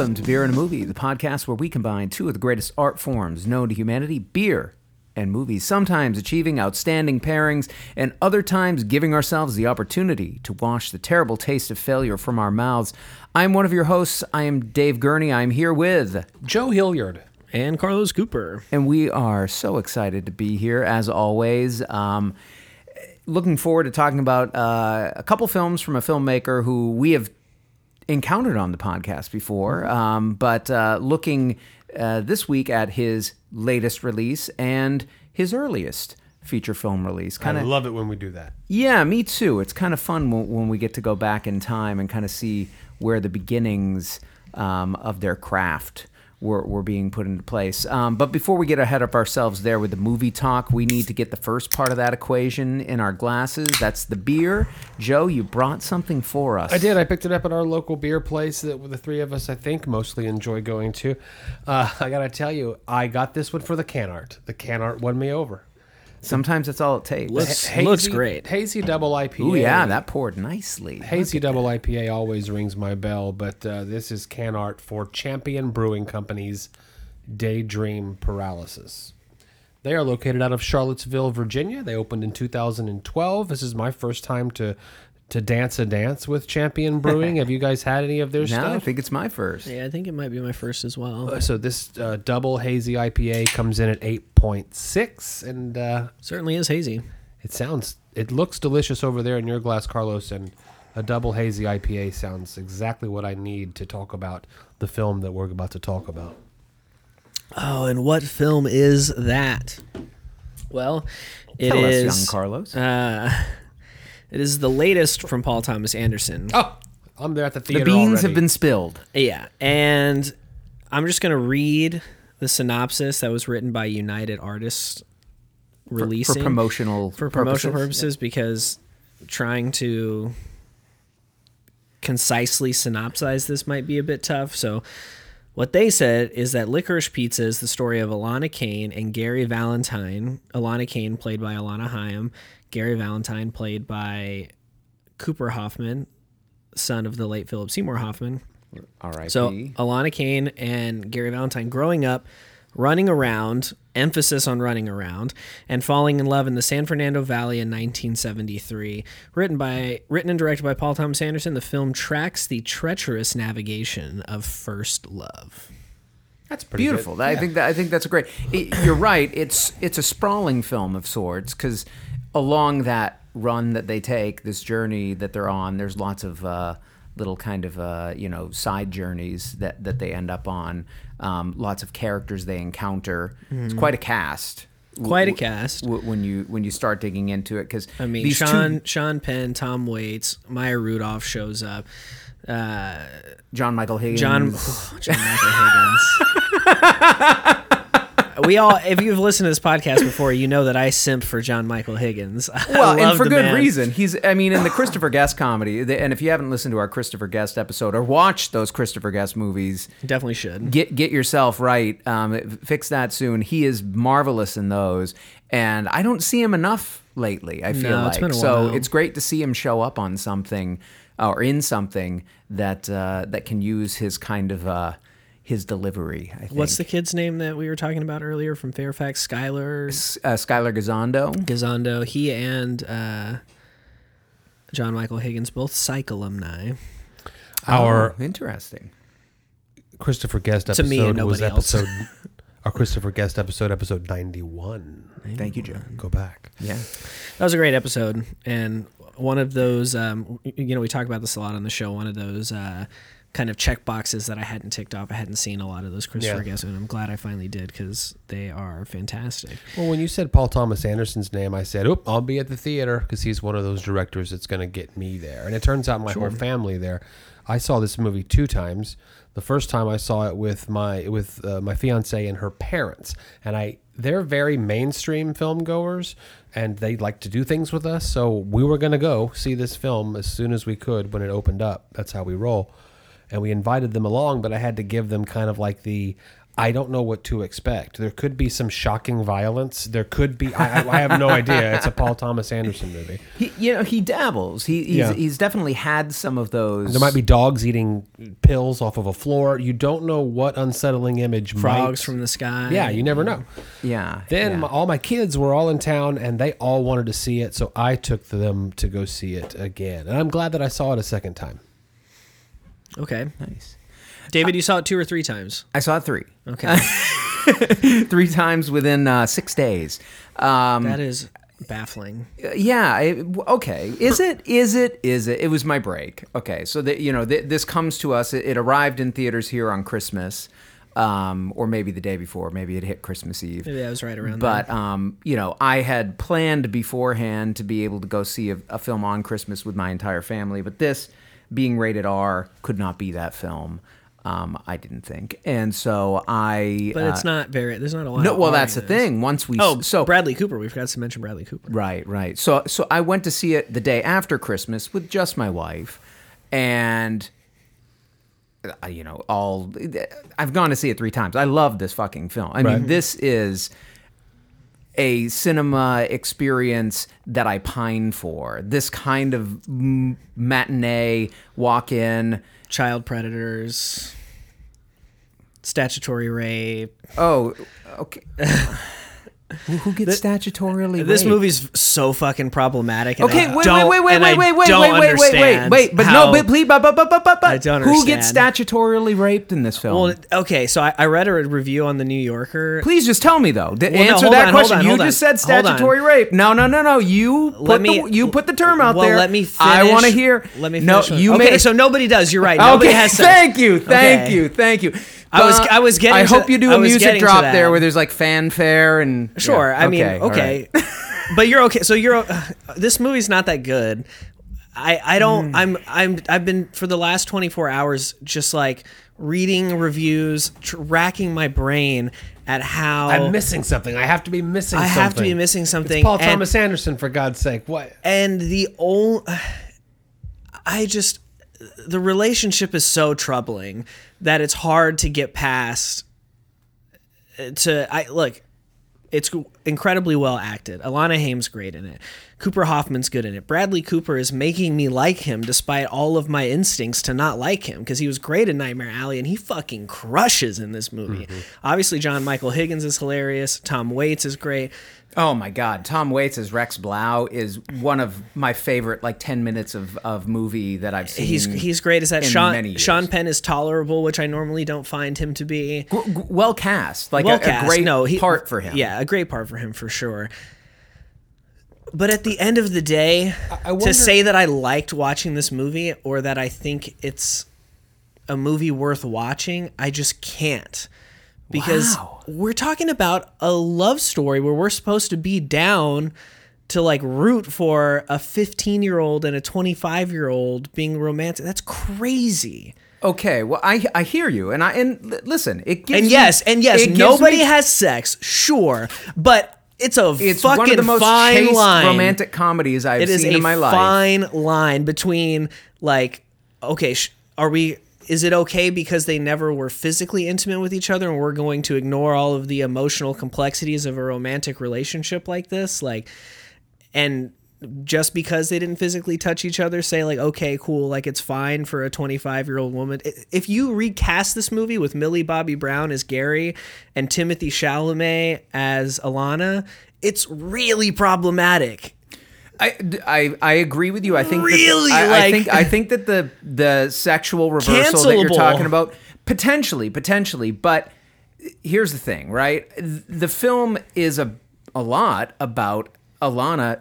Welcome to Beer and a Movie, the podcast where we combine two of the greatest art forms known to humanity beer and movies, sometimes achieving outstanding pairings, and other times giving ourselves the opportunity to wash the terrible taste of failure from our mouths. I'm one of your hosts. I am Dave Gurney. I'm here with, Joe Hilliard. and Carlos Cooper. and we are so excited to be here as always. Um, looking forward to talking about uh, a couple films from a filmmaker who we have encountered on the podcast before, um, but uh, looking uh, this week at his latest release and his earliest feature film release. Kind of, love it when we do that. yeah, me too. It's kind of fun when, when we get to go back in time and kind of see where the beginnings um, of their craft were, were being put into place. Um, but before we get ahead of ourselves there with the movie talk, we need to get the first part of that equation in our glasses. That's the beer. Joe, you brought something for us. I did. I picked it up at our local beer place that the three of us, I think, mostly enjoy going to. Uh, I gotta tell you, I got this one for the can art. The can art won me over. Sometimes that's all it takes. Looks- Ha- looks great. Hazy double IPA. Oh yeah, that poured nicely. Hazy double IPA always rings my bell, but uh, this is can art for Champion Brewing Company's Daydream Paralysis. They are located out of Charlottesville, Virginia. They opened in 2012. This is my first time to to dance a dance with Champion Brewing. Have you guys had any of their Now I think it's my first. Yeah, I think it might be my first as well. Uh, So this uh, double hazy IPA comes in at 8.6, and uh, Certainly is hazy. it sounds, it looks delicious over there in your glass, Carlos. And a double hazy IPA sounds exactly what I need to talk about the film that we're about to talk about. Oh, and what film is that? Well, it Tell us, young Carlos. It is the latest from Paul Thomas Anderson. Oh, I'm there at the theater. the beans already. have been spilled. Yeah, and I'm just gonna read the synopsis that was written by United Artists releasing for releasing promotional for promotional purposes. purposes because trying to concisely synopsize this might be a bit tough. So, what they said is that Licorice Pizza is the story of Alana Kane and Gary Valentine. Alana Kane, played by Alana Haim, Gary Valentine, played by Cooper Hoffman, son of the late Philip Seymour Hoffman. All right. So Alana Kane and Gary Valentine growing up, running around, emphasis on running around, and falling in love in the San Fernando Valley in 1973. Written by written and directed by Paul Thomas Anderson, the film tracks the treacherous navigation of first love. That's pretty good. beautiful. I think that I think that's great. It, you're right. It's it's a sprawling film of sorts because along that run that they take, this journey that they're on, there's lots of uh, little kind of uh, you know side journeys that that they end up on. Um, lots of characters they encounter. It's quite a cast. Quite a cast. w- when you when you start digging into it because I mean, Sean two, Sean Penn, Tom Waits, Maya Rudolph shows up. Uh, John Michael Higgins, John John Michael Higgins. we all, if you've listened to this podcast before, you know that I simp for John Michael Higgins. I Well, and for good man. reason. He's, I mean, in the Christopher Guest comedy, the- and if you haven't listened to our Christopher Guest episode or watched those Christopher Guest movies, Definitely should. get get yourself right. Um, fix that soon. He is marvelous in those, and I don't see him enough lately. I feel No, like it's been a so. while. It's great to see him show up on something uh, or in something that uh, that can use his kind of uh, his delivery. I think. What's the kid's name that we were talking about earlier from Fairfax? Skyler uh, Skyler Gisondo? Gisondo. He and uh, John Michael Higgins, both psych alumni. Our Oh, interesting. Christopher Guest episode To episode me and was nobody else. episode. our Christopher Guest episode, episode 91. Thank you, Joe. Go back. Yeah. That was a great episode, and one of those. Um, you know, we talk about this a lot on the show. One of those. Uh, Kind of check boxes that I hadn't ticked off. I hadn't seen a lot of those Christopher Yeah. Guest, and I'm glad I finally did because they are fantastic. Well, when you said Paul Thomas Anderson's name, I said, "Oop, I'll be at the theater because he's one of those directors that's going to get me there." And it turns out my whole family there. I saw this movie two times. The first time I saw it with my with uh, my fiance and her parents, and I they're very mainstream film goers, and they like to do things with us. So we were going to go see this film as soon as we could when it opened up. That's how we roll. And we invited them along, but I had to give them kind of like the I don't know what to expect. There could be some shocking violence. There could be. I, I I have no idea. It's a Paul Thomas Anderson movie. He, you know, he dabbles. He, he's, Yeah. he's definitely had some of those. There might be dogs eating pills off of a floor. You don't know what unsettling image. Frogs might, from the sky. Yeah, you never know. Yeah. Then yeah. my, all my kids were all in town and they all wanted to see it, so I took them to go see it again. And I'm glad that I saw it a second time. Okay. nice. David, you saw it two or three times. I saw it three. Okay. three times within uh, six days. Um, that is baffling. yeah. I- okay. Is it? Is it? Is it? It was my break. Okay. So that you know, th- this comes to us. It, it arrived in theaters here on Christmas, um, or maybe the day before. Maybe it hit Christmas Eve. Maybe I was right around But um, you know, I had planned beforehand to be able to go see a, a film on Christmas with my entire family. But this, being rated R, could not be that film. Um, I didn't think, and so I. But it's uh, not very. There's not a lot. No, well, that's in the thing. Once we Oh, so Bradley Cooper. We forgot to mention Bradley Cooper. Right, right. So so I went to see it the day after Christmas with just my wife, and uh, you know all. I've gone to see it three times. I love this fucking film. I mean, this is a cinema experience that I pine for. This kind of matinee walk in. Child predators. Statutory rape. Oh, okay. who, who gets statutorily? This raped? movie's so fucking problematic. and Okay, I wait, don't- wait, wait, wait, wait, wait, wait, wait, wait, wait, wait. But no, but please, but, but, but, but, but, I don't Who gets understand. statutorily raped in this film? Well, okay, so I, I read a review on the New Yorker. please just tell me though. D- Well, answer hold that on, hold question. on, you hold just said statutory rape. No, no, no, no. You put Let me the, you put the term out well, there. let me finish. I want to hear. Let me No, you okay, made. so nobody does. You're right. Nobody okay, has thank you, thank Okay. you, thank you. I was- I was getting I to- hope you do I a was music drop there where there's like fanfare and. Sure. Yeah, I mean, all okay, right. but you're okay. So you're. Uh, this movie's not that good. I I don't. I'm I'm I've been for the last 24 hours just like reading reviews, tr- racking my brain at how I'm missing something. I have to be missing I something. have to be missing something. It's Paul and- Thomas Anderson, for God's sake. What? and the old i just the relationship is so troubling that it's hard to get past uh, to i look it's incredibly well acted. Alana haim's great in it. Cooper hoffman's good in it. Bradley cooper is making me like him despite all of my instincts to not like him because he was great in nightmare alley and he fucking crushes in this movie. Obviously john michael higgins is hilarious. Tom waits is great Oh my God, Tom Waits as Rex Blau is one of my favorite like ten minutes of, of movie that I've seen. He's he's great as that. Sean many years. Sean Penn is tolerable, which I normally don't find him to be. G- g- well cast, like well a, a great no, he, part for him. Yeah, a great part for him for sure. But at the end of the day, I wonder- to say that I liked watching this movie or that I think it's a movie worth watching, I just can't. Because Wow. we're talking about a love story where we're supposed to be down to like root for a 15 year old and a 25 year old being romantic. That's crazy. Okay, well, I I hear you, and I and li- listen, it gives And me- yes, and yes, nobody me- has sex, sure, but it's a It's fucking one of the most fine line. romantic comedies I've It seen in my life. fine line between like, okay, sh- are we? Is it okay because they never were physically intimate with each other, and we're going to ignore all of the emotional complexities of a romantic relationship like this? Like, and just because they didn't physically touch each other, say like, okay, cool, like it's fine for a 25 year old woman. If you recast this movie with Millie Bobby Brown as Gary and Timothy Chalamet as Alana, it's really problematic. I, I, I agree with you. I think Really, that the, I, I like- think I think that the the sexual reversal that you're talking about potentially potentially, but here's the thing, right? The film is a a lot about Alana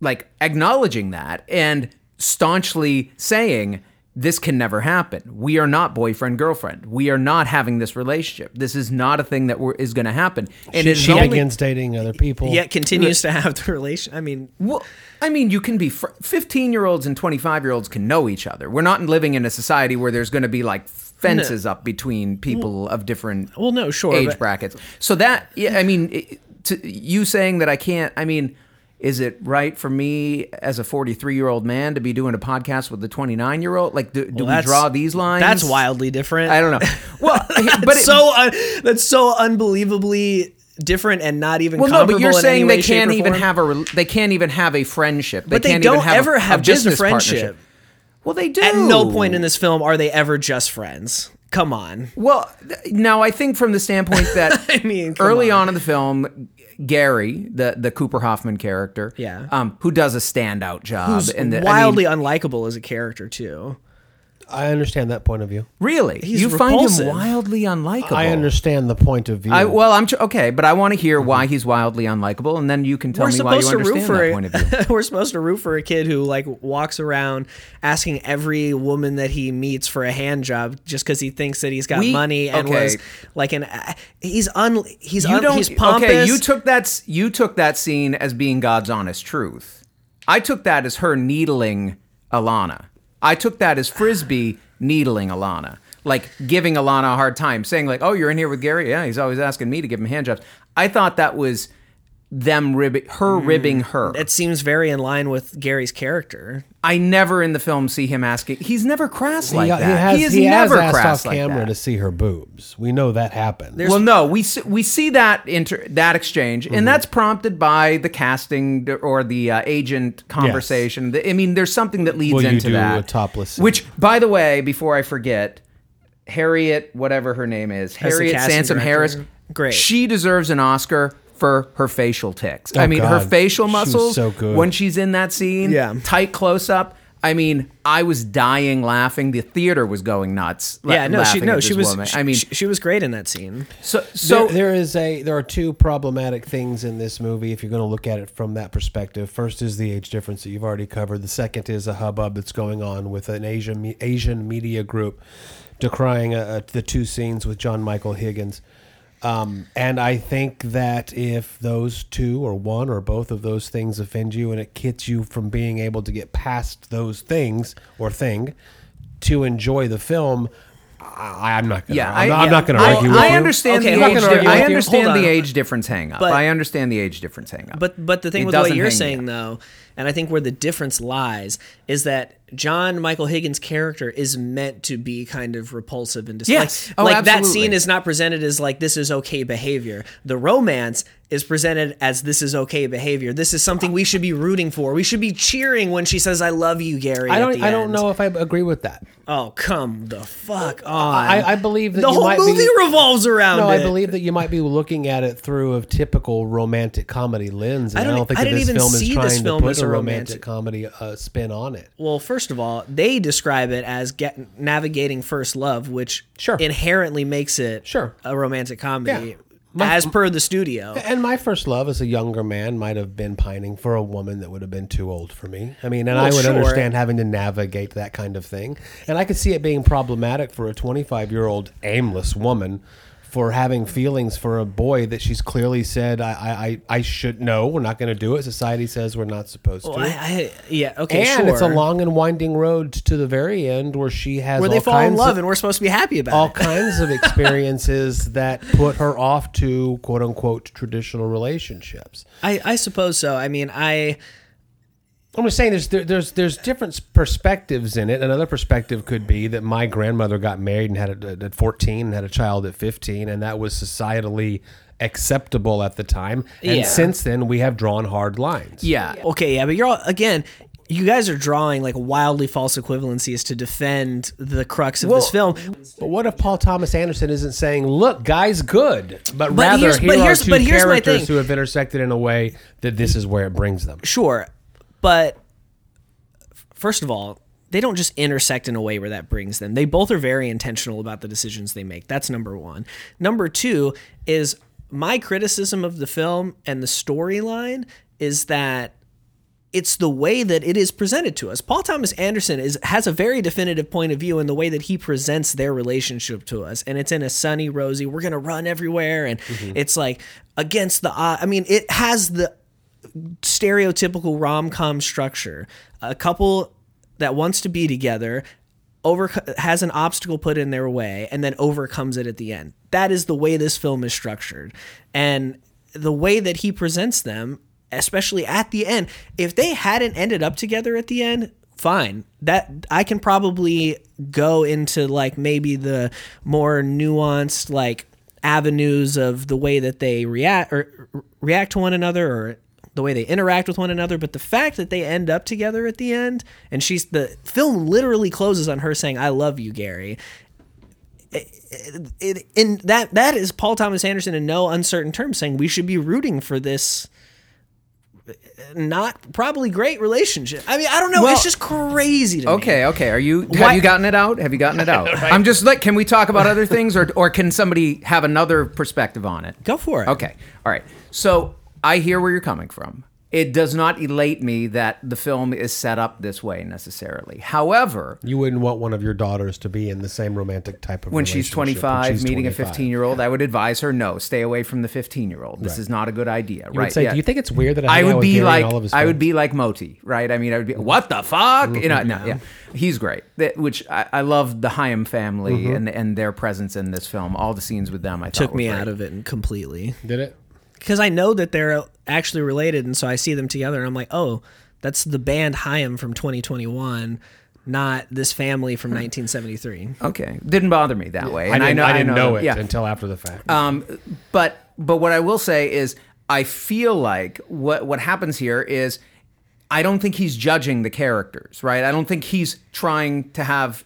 like acknowledging that and staunchly saying this can never happen. We are not boyfriend girlfriend. We are not having this relationship. This is not a thing that we're, is going to happen. And She, it's she only, begins dating other people. Yet continues to have the relation. I mean, Well, I mean, you can be fr- 15 year olds and 25 year olds can know each other. We're not living in a society where there's going to be like fences up between people of different well, no, sure, age but- brackets. So that, yeah, I mean, it- to, you saying that I can't, I mean, is it right for me as a 43 year old man to be doing a podcast with a 29 year old? Like, do, do we draw these lines? That's wildly different. I don't know. Well, but That's it- so that's so unbelievably different and not even well, no, but you're saying way, they can't even have a they can't even have a friendship. They But they can't don't even have ever a, have a just a friendship. Well, they do. At no point in this film are they ever just friends. Come on. Well, now I think from the standpoint that I mean, early on. on in the film, Gary, the the Cooper Hoffman character, Yeah. um, who does a standout job, Who's and the, I mean, wildly unlikable as a character too. I understand that point of view. really, He's you find him wildly unlikable. I understand the point of view. I, well, I'm tr- okay, but I want to hear why he's wildly unlikable, and then you can tell we're me why you supposed to root understand for that a, point of view. we're supposed to root for a kid who like walks around asking every woman that he meets for a hand job just because he thinks that he's got We- money and okay. was like an he's un he's You un, don't. he's pompous. Okay, you took that. s- You took that scene as being God's honest truth. I took that as her needling Alana. I took that as Frisbee needling Alana, like giving Alana a hard time, saying like, "Oh, you're in here with Gary? Yeah, he's always asking me to give him handjobs." I thought that was them ribbing her Mm. ribbing her. it seems very in line with Gary's character. I never in the film see him asking. He's never crass like that. he has, he is he has never asked crass off like camera that. to see her boobs. We know that happened. well, no, we see, we see that inter that exchange, Mm-hmm. and that's prompted by the casting or the uh, agent conversation. The- I mean, there's something that leads Will you into do that. a topless scene? Which, by the way, before I forget, Harriet, whatever her name is, Harriet casting Sansom director. Harris, Great. She deserves an Oscar for her facial ticks. I Oh, mean, her God. facial She was muscles so good. when she's in that scene, Yeah. tight close up. I mean, I was dying laughing. The theater was going nuts. la- Yeah, no, she laughing no, at she this was. woman. She, I mean, she, she was great in that scene. so so there, there is a there are two problematic things in this movie if you're going to look at it from that perspective. First is the age difference that you've already covered. The second is a hubbub that's going on with an Asian me- Asian media group decrying uh, uh, the two scenes with John Michael Higgins. Um, and I think that if those two or one or both of those things offend you and it gets you from being able to get past those things or thing to enjoy the film, I, I'm not gonna. Yeah, I'm, I, not, I'm not going to I- argue with I you. understand Okay, the I'm age. not gonna di- I with you. understand the on. age difference hang up. But- I understand the age difference hang up. But but the thing It with what you're saying yet. though, and I think where the difference lies is that John Michael Higgins' character is meant to be kind of repulsive and dis- Yes. like, Oh, like that scene is not presented as like this is okay behavior. The romance is presented as this is okay behavior. This is something we should be rooting for. We should be cheering when she says "I love you, Gary." I don't. I don't know if I agree with that. Oh come the fuck on! I, I believe that the whole movie be, revolves around No, it. I believe that you might be looking at it through a typical romantic comedy lens. And I I don't- don't, think I didn't this even film is see trying this to film put as a a romantic comedy uh, spin on it. Well, first of all, they describe it as get, navigating first love, which Sure. inherently makes it Sure. a romantic comedy, Yeah. My- as per the studio. And my first love as a younger man might have been pining for a woman that would have been too old for me. I mean, and Well, I would sure. understand having to navigate that kind of thing. And I could see it being problematic for a 25 year old aimless woman for having feelings for a boy that she's clearly said, I, I, I should know, we're not going to do it. Society says we're not supposed Well, to. I, I, yeah, okay, and sure. it's a long and winding road to the very end where she has where all they fall in love, of, and we're supposed to be happy about all it. kinds of experiences that put her off to quote unquote traditional relationships. I, I suppose so. I mean, I I'm just saying there's there, there's there's different perspectives in it. Another perspective could be that my grandmother got married and had a, at 14 and had a child at 15, and that was societally acceptable at the time. And Yeah. since then, we have drawn hard lines. yeah, okay, yeah, but you're all again. You guys are drawing like wildly false equivalencies to defend the crux of this film. But what if Paul Thomas Anderson isn't saying, "Look, guys, good," but, But rather here's- here but are here's- two but here's my characters thing. who have intersected in a way that this is where it brings them. Sure, but first of all, they don't just intersect in a way where that brings them. They both are very intentional about the decisions they make. That's number one. Number two is my criticism of the film and the storyline is that it's the way that it is presented to us. Paul Thomas Anderson is has a very definitive point of view in the way that he presents their relationship to us, and it's in a sunny, rosy. We're gonna run everywhere, and mm-hmm. it's like against the odd. I mean, it has the stereotypical rom com structure. A couple that wants to be together over has an obstacle put in their way and then overcomes it at the end. That is the way this film is structured. And the way that he presents them especially at the end. If they hadn't ended up together at the end, fine. That I can probably go into like maybe the more nuanced like avenues of the way that they react or react to one another or the way they interact with one another but the fact that they end up together at the end and she's the film literally closes on her saying i love you gary it, in that that is Paul Thomas Anderson in no uncertain terms saying we should be rooting for this not probably great relationship. I mean, I don't know. Well- it's just crazy to me. Okay, okay. Are you have Why- you gotten it out? Have you gotten it out? I'm just like, can we talk about other things, or or can somebody have another perspective on it? Go for it. Okay, all right. So I hear where you're coming from. It does not elate me that the film is set up this way necessarily. However, You wouldn't want one of your daughters to be in the same romantic type of when she's relationship when 25 she's meeting 25. a 15 year old, I would advise her no, stay away from the 15 year old. This Right. is not a good idea. You right? would say, yeah. do you think it's weird that I, I would be Gary like all of his I would be like Moti, right? I mean, I would be what the fuck, you know? No, yeah, he's great. That, which I, I love the Haim family Mm-hmm. and and their presence in this film. All the scenes with them, I thought Took were me great. out of it completely Did it? Because I know that they're actually related, and so I see them together, and I'm like, oh, that's the band Haim from 2021, not this family from 1973. Okay, didn't bother me that way. I didn't, know, I didn't know, that- it Yeah. until after the fact. Um, but but what I will say is, I feel like what what happens here is, I don't think he's judging the characters, right? I don't think he's trying to have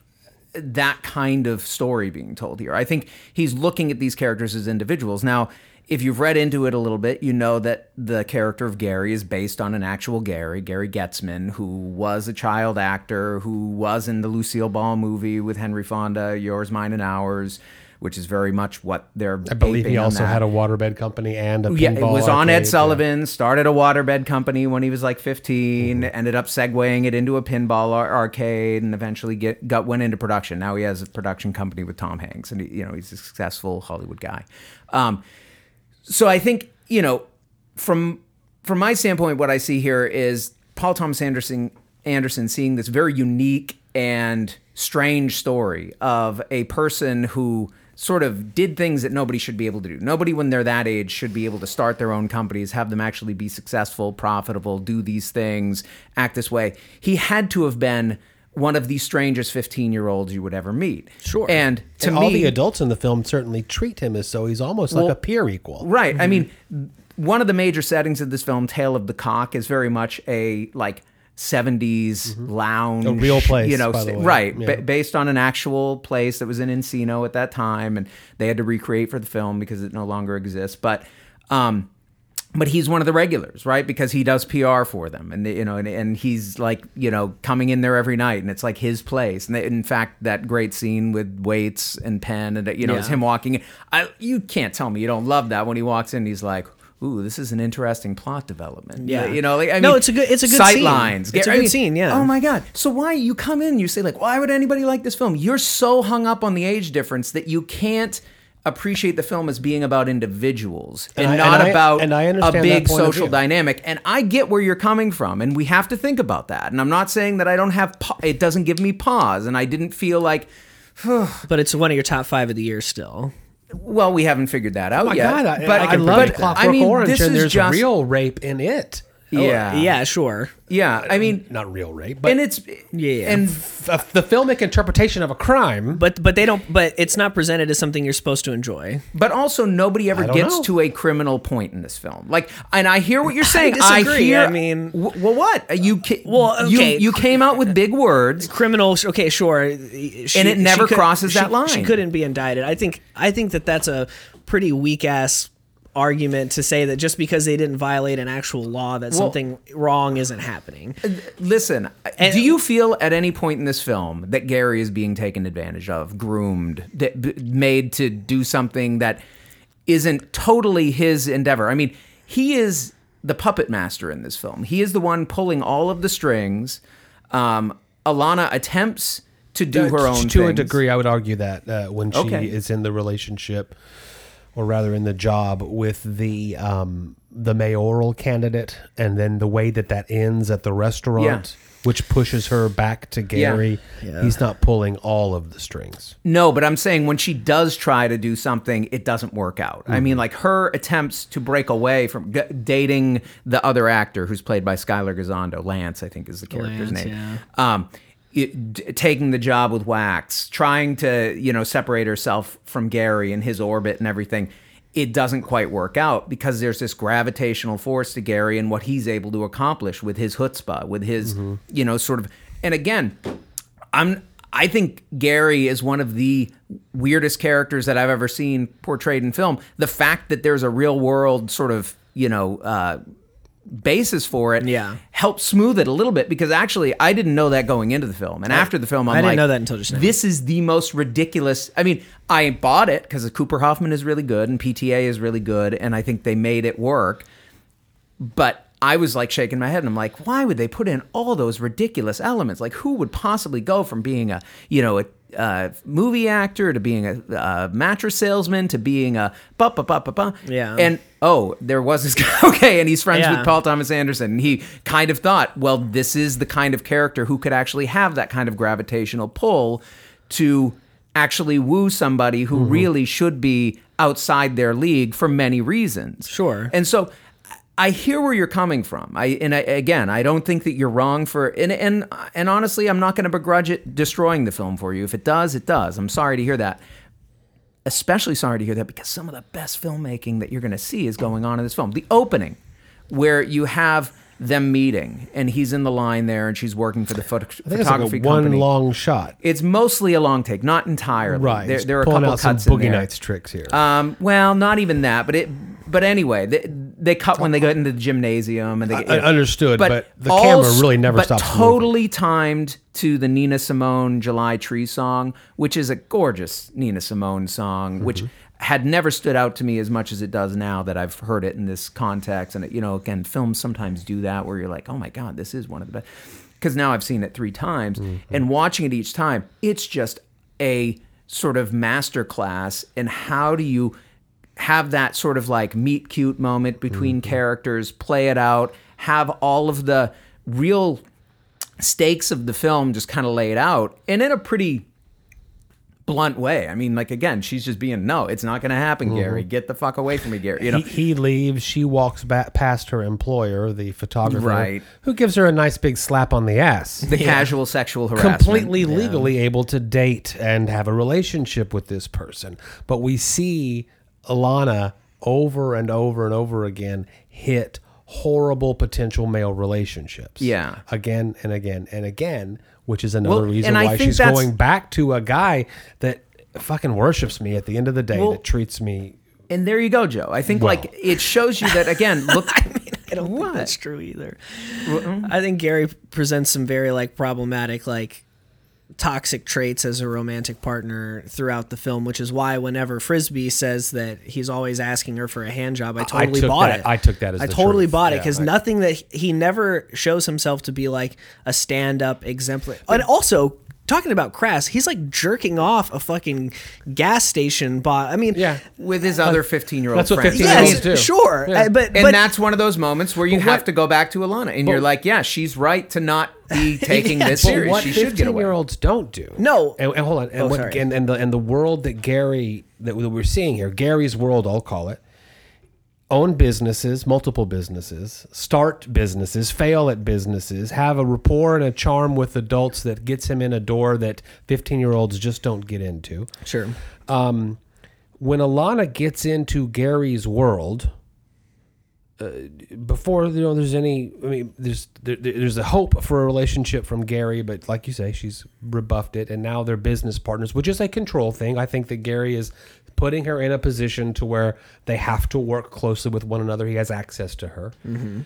that kind of story being told here. I think he's looking at these characters as individuals. Now, if you've read into it a little bit, you know that the character of Gary is based on an actual Gary, Gary Goetzman, who was a child actor, who was in the Lucille Ball movie with Henry Fonda, Yours, Mine, and Ours, which is very much what they're. I believe he also had a waterbed company and a Yeah, it was on Ed Sullivan. Started a waterbed company when he was like 15. Ended up segueing it into a pinball ar- arcade, and eventually get got went into production. Now he has a production company with Tom Hanks, and he, you know he's a successful Hollywood guy. Um, so I think you know from from my standpoint, what I see here is Paul Thomas Anderson Anderson seeing this very unique and strange story of a person who sort of did things that nobody should be able to do. Nobody when they're that age should be able to start their own companies, have them actually be successful, profitable, do these things, act this way. He had to have been one of the strangest 15-year-olds you would ever meet. Sure. And to and me all the adults in the film certainly treat him as so he's almost like a peer equal. Right. I mean, one of the major settings of this film, Tale of the Cock, is very much a like 70s lounge. A real place, You know, by the way. right. Yeah. ba- based on an actual place that was in Encino at that time. And they had to recreate for the film because it no longer exists. But, um, but he's one of the regulars, right? Because he does PR for them, and you know, and, and he's like, you know, coming in there every night, and it's like his place. And they, in fact, that great scene with Waits and Penn, and you know, it's him walking in. I, you can't tell me you don't love that when he walks in. He's like, "Ooh, this is an interesting plot development." Yeah. you know, like, I No, mean, it's a good- it's a good sight scene. lines. It's a I good mean, scene, yeah. Oh my god! So why you come in? You say like, why would anybody like this film? You're so hung up on the age difference that you can't appreciate the film as being about individuals and, And I- not and I- about and I a understand big that point of social dynamic. And I get where you're coming from, and we have to think about that. And I'm not saying that I don't have. Pa- it doesn't give me pause, and I didn't feel like. But it's one of your top five of the year still. Well, we haven't figured that out Oh my yet. God, I, but I, I love but, Clockwork I mean, Orange, this and is there's just, real rape in it. Oh, yeah, Yeah, sure. yeah. I mean, Not real rape, but and it's Yeah. and f- the filmic interpretation of a crime. But but they don't. But it's not presented as something you're supposed to enjoy. But also, nobody ever gets know. to a criminal point in this film. Like, and I hear what you're saying. disagree. hear. I mean- w- well, what uh, you? Ca- Well, okay. you came out with big words. Criminal. Okay, sure. Uh, she, And it never she could- crosses she- that line. She couldn't be indicted. I think. I think that that's a pretty weak ass argument to say that just because they didn't violate an actual law that something wrong isn't happening. Listen, And- do you feel at any point in this film that Gary is being taken advantage of, groomed, d- b- made to do something that isn't totally his endeavor? I mean, he is the puppet master in this film. He is the one pulling all of the strings. Um, Alana attempts to do her Uh, own to a degree, I would argue that uh, when she Okay. is in the relationship, or rather in the job with the um, the mayoral candidate, and then the way that that ends at the restaurant which pushes her back to Gary. Yeah. He's not pulling all of the strings. No, but I'm saying when she does try to do something, it doesn't work out. I Mm-hmm. mean, like her attempts to break away from g- dating the other actor who's played by Skyler Gisondo, Lance, I think is the character's Lance, name. Um, it, taking the job with Wachs, trying to you know separate herself from Gary and his orbit and everything. It doesn't quite work out because there's this gravitational force to Gary and what he's able to accomplish with his chutzpah, with his Mm-hmm. you know sort of. And again, I'm I think Gary is one of the weirdest characters that I've ever seen portrayed in film. The fact that there's a real world sort of, you know, uh, basis for it Yeah. helps smooth it a little bit because actually I didn't know that going into the film. And after the film I'm I didn't like know that until just now. This is the most ridiculous. I mean, I bought it cuz Cooper Hoffman is really good and PTA is really good and I think they made it work but I was like shaking my head and I'm like, why would they put in all those ridiculous elements? Like, who would possibly go from being a, you know, a uh, movie actor to being a, uh mattress salesman to being a ba ba ba ba ba. Yeah. And oh, there was this guy. Okay, and he's friends Yeah. with Paul Thomas Anderson. And he kind of thought, well, this is the kind of character who could actually have that kind of gravitational pull to actually woo somebody who Mm-hmm. really should be outside their league for many reasons. Sure. And so I hear where you're coming from. I and I, again, I don't think that you're wrong for and and and honestly, I'm not going to begrudge it destroying the film for you. If it does, it does. I'm sorry to hear that. Especially sorry to hear that because some of the best filmmaking that you're going to see is going on in this film. The opening, where you have them meeting, and he's in the line there, and she's working for the photo- I think it's like photography a one company. long shot. it's mostly a long take, not entirely. Right. There, there are a couple out some cuts in Boogie there. Nights tricks here. Um, well, not even that, but it. But anyway, they, they cut when they go into the gymnasium, and they. I- I understood, but the all camera s- really never but stops moving. Totally timed to the Nina Simone "July Tree" song, which is a gorgeous Nina Simone song, which Mm-hmm. had never stood out to me as much as it does now that I've heard it in this context. And it, you know, again, films sometimes do that where you're like, oh my god, this is one of the best. Because now I've seen it three times, Mm-hmm. and watching it each time, it's just a sort of master class in how do you have that sort of like meet cute moment between mm-hmm. characters, play it out, have all of the real stakes of the film just kind of laid out, and in a pretty blunt way. I mean, like again, she's just being no, it's not going to happen, Gary. Mm-hmm. Get the fuck away from me, Gary. You know, he, he leaves. She walks back past her employer, the photographer, Right. who gives her a nice big slap on the ass. the casual sexual harassment. completely legally able to date and have a relationship with this person. But we see Alana over and over and over again hit horrible potential male relationships. Yeah. Again and again and again, which is another Well, reason why she's that's- going back to a guy that fucking worships me at the end of the day, Well- that treats me. And there you go, Joe. I think Well. like it shows you that again. Look, I don't think that's true either. I think Gary presents some very like problematic, like toxic traits as a romantic partner throughout the film, which is why whenever Frisbee says that he's always asking her for a hand job, I totally took bought that- it. I took that as I totally truth. bought it because I- nothing that he never shows himself to be like a stand-up exemplar, and also. Talking about crass, he's like jerking off a fucking gas station bot. I mean, Yeah. with his other fifteen-year-old That's what friends. 15 yes, years do. sure, Yeah. Uh, but And but that's one of those moments where you have what- to go back to Alana, and you're like, yeah, she's right to not be taking Yeah, this but serious. What She should get away. year olds don't do. No. And, and hold on. And, Oh, what, sorry. and, and the and the world that Gary that we're seeing here, Gary's world, I'll call it. Own businesses, multiple businesses, start businesses, fail at businesses, have a rapport and a charm with adults that gets him in a door that 15 year olds just don't get into. sure. Um, when Alana gets into Gary's world, uh, before you know, there's any. I mean, there's there, there's a hope for a relationship from Gary, but like you say, she's rebuffed it, and now they're business partners, which is a control thing. I think that Gary is putting her in a position to where they have to work closely with one another. He has access to her. Mm-hmm.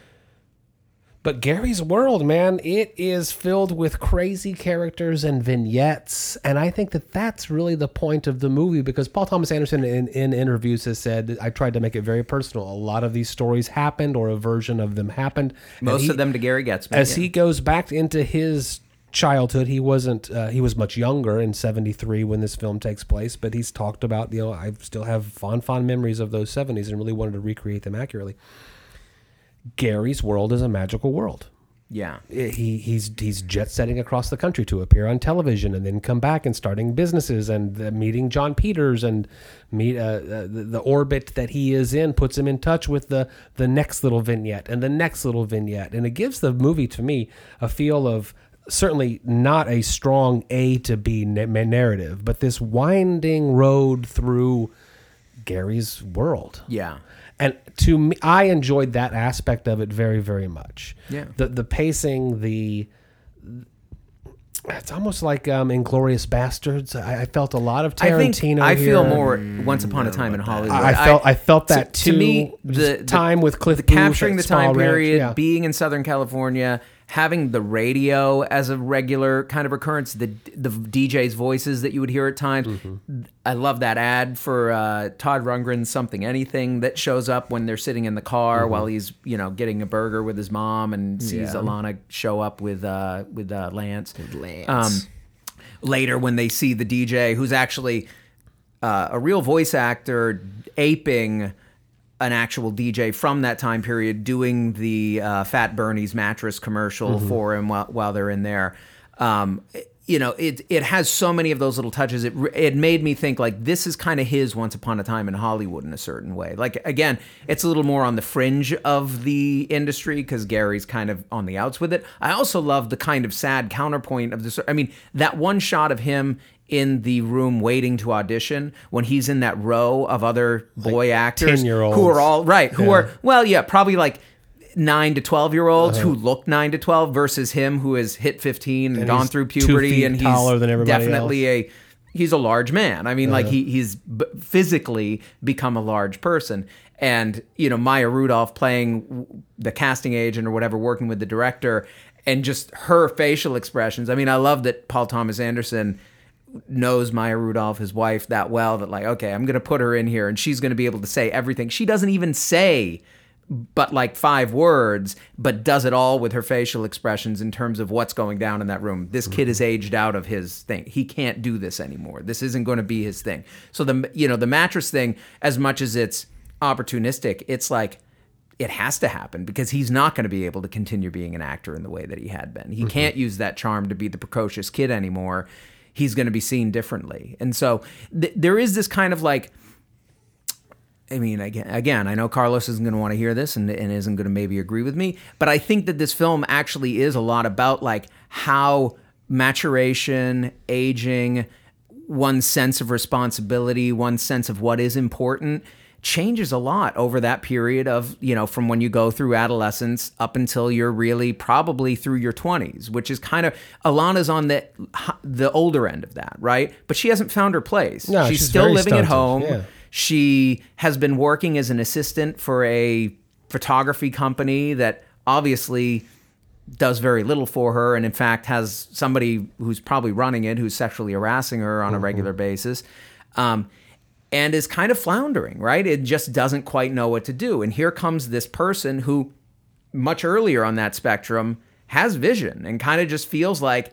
But Gary's world, man, it is filled with crazy characters and vignettes. And I think that that's really the point of the movie because Paul Thomas Anderson in, in interviews has said, I tried to make it very personal. A lot of these stories happened or a version of them happened. Most he- of them to Gary Goetzman. As yeah. he goes back into his childhood, he wasn't, uh, he was much younger in 73 when this film takes place, but he's talked about, you know, I still have fond, fond memories of those 70s and really wanted to recreate them accurately. Gary's world is a magical world. Yeah. he he's he's jet setting across the country to appear on television and then come back and starting businesses and uh, meeting Jon Peters and meet uh, uh, the, the orbit that he is in puts him in touch with the the next little vignette and the next little vignette and it gives the movie to me a feel of certainly not a strong A to B na- narrative but this winding road through Gary's world Yeah. and to me i enjoyed that aspect of it very very much Yeah. the the pacing the it's almost like um Inglourious Basterds i, I felt a lot of I think tarantino I feel here. more Once Upon a Time in Hollywood. I, I felt I felt that to, to me Just the, the time with Cliff the Booth capturing at the time period, yeah. being in Southern California, having the radio as a regular kind of recurrence, the the DJ's voices that you would hear at times. Mm-hmm. I love that ad for uh, Todd Rundgren's Something Anything that shows up when they're sitting in the car Mm-hmm. while he's you know getting a burger with his mom and sees Alana show up with uh, with uh, Lance. Lance. Um, later when they see the DJ who's actually uh, a real voice actor aping an actual DJ from that time period doing the uh, Fat Bernie's mattress commercial for him while, while they're in there. Um, you know, it it has so many of those little touches. It it made me think like this is kind of his Once Upon a Time in Hollywood in a certain way. Like again, it's a little more on the fringe of the industry because Gary's kind of on the outs with it. I also love the kind of sad counterpoint of this. I mean, that one shot of him in the room waiting to audition when he's in that row of other boy actors 10-year-olds. who are all right, who Yeah. are well, yeah, probably like nine to twelve year olds Uh-huh. who look nine to twelve versus him who has hit fifteen and, And gone through puberty and he's taller than everybody definitely a he's a large man. I mean, like Uh-huh. he he's b- physically become a large person. And you know Maya Rudolph playing the casting agent or whatever, working with the director, and just her facial expressions. I mean, I love that Paul Thomas Anderson knows Maya Rudolph, his wife, that well that like, okay, I'm gonna put her in here and she's gonna be able to say everything. She doesn't even say but like five words, but does it all with her facial expressions in terms of what's going down in that room. This kid mm-hmm. is aged out of his thing. He can't do this anymore. This isn't going to be his thing. So the you know the mattress thing, as much as it's opportunistic, it's like it has to happen because he's not going to be able to continue being an actor in the way that he had been. He mm-hmm. can't use that charm to be the precocious kid anymore. He's going to be seen differently, and so th- there is this kind of like I mean, again, again, I know Carlos isn't going to want to hear this and, and isn't going to maybe agree with me, but I think that this film actually is a lot about like how maturation, aging, one's sense of responsibility, one's sense of what is important changes a lot over that period of, you know, from when you go through adolescence up until you're really probably through your 20s, which is kind of Alana's on the the older end of that, right? But she hasn't found her place. No, she's, she's still living at home. yeah. She has been working as an assistant for a photography company that obviously does very little for her and in fact has somebody who's probably running it who's sexually harassing her on a regular basis um, and is kind of floundering right? It just doesn't quite know what to do. And here comes this person who much earlier on that spectrum has vision and kind of just feels like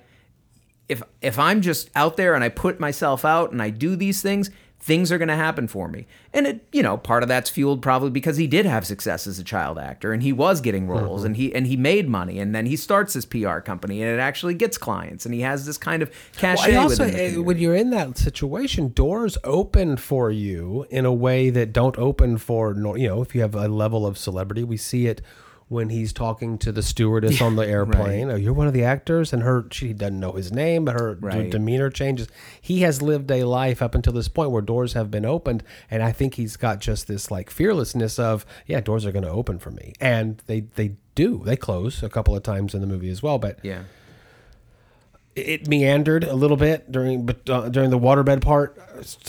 if if I'm just out there and I put myself out and I do these things, things are going to happen for me. And it, you know, part of that's fueled probably because he did have success as a child actor and he was getting roles and he and he made money and then he starts his PR company and it actually gets clients and he has this kind of cachet Well, also, the when you're in that situation, doors open for you in a way that don't open for you know if you have a level of celebrity. We see it when he's talking to the stewardess on the airplane. Oh, you're one of the actors, and her she doesn't know his name, but her d- Right. demeanor changes. He has lived a life up until this point where doors have been opened, and I think he's got just this like fearlessness of yeah, doors are going to open for me, and they they do. They close a couple of times in the movie as well, but yeah. It meandered a little bit during but uh, during the waterbed part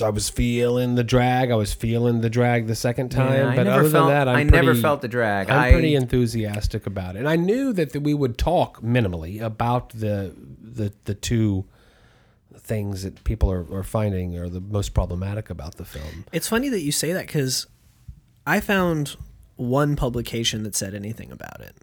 I was feeling the drag I was feeling the drag the second time Yeah, I but never other felt- than that I'm I never felt the drag. I'm I- pretty enthusiastic about it and I knew that we would talk minimally about the the the two things that people are, are finding are the most problematic about the film It's funny that you say that because I found one publication that said anything about it.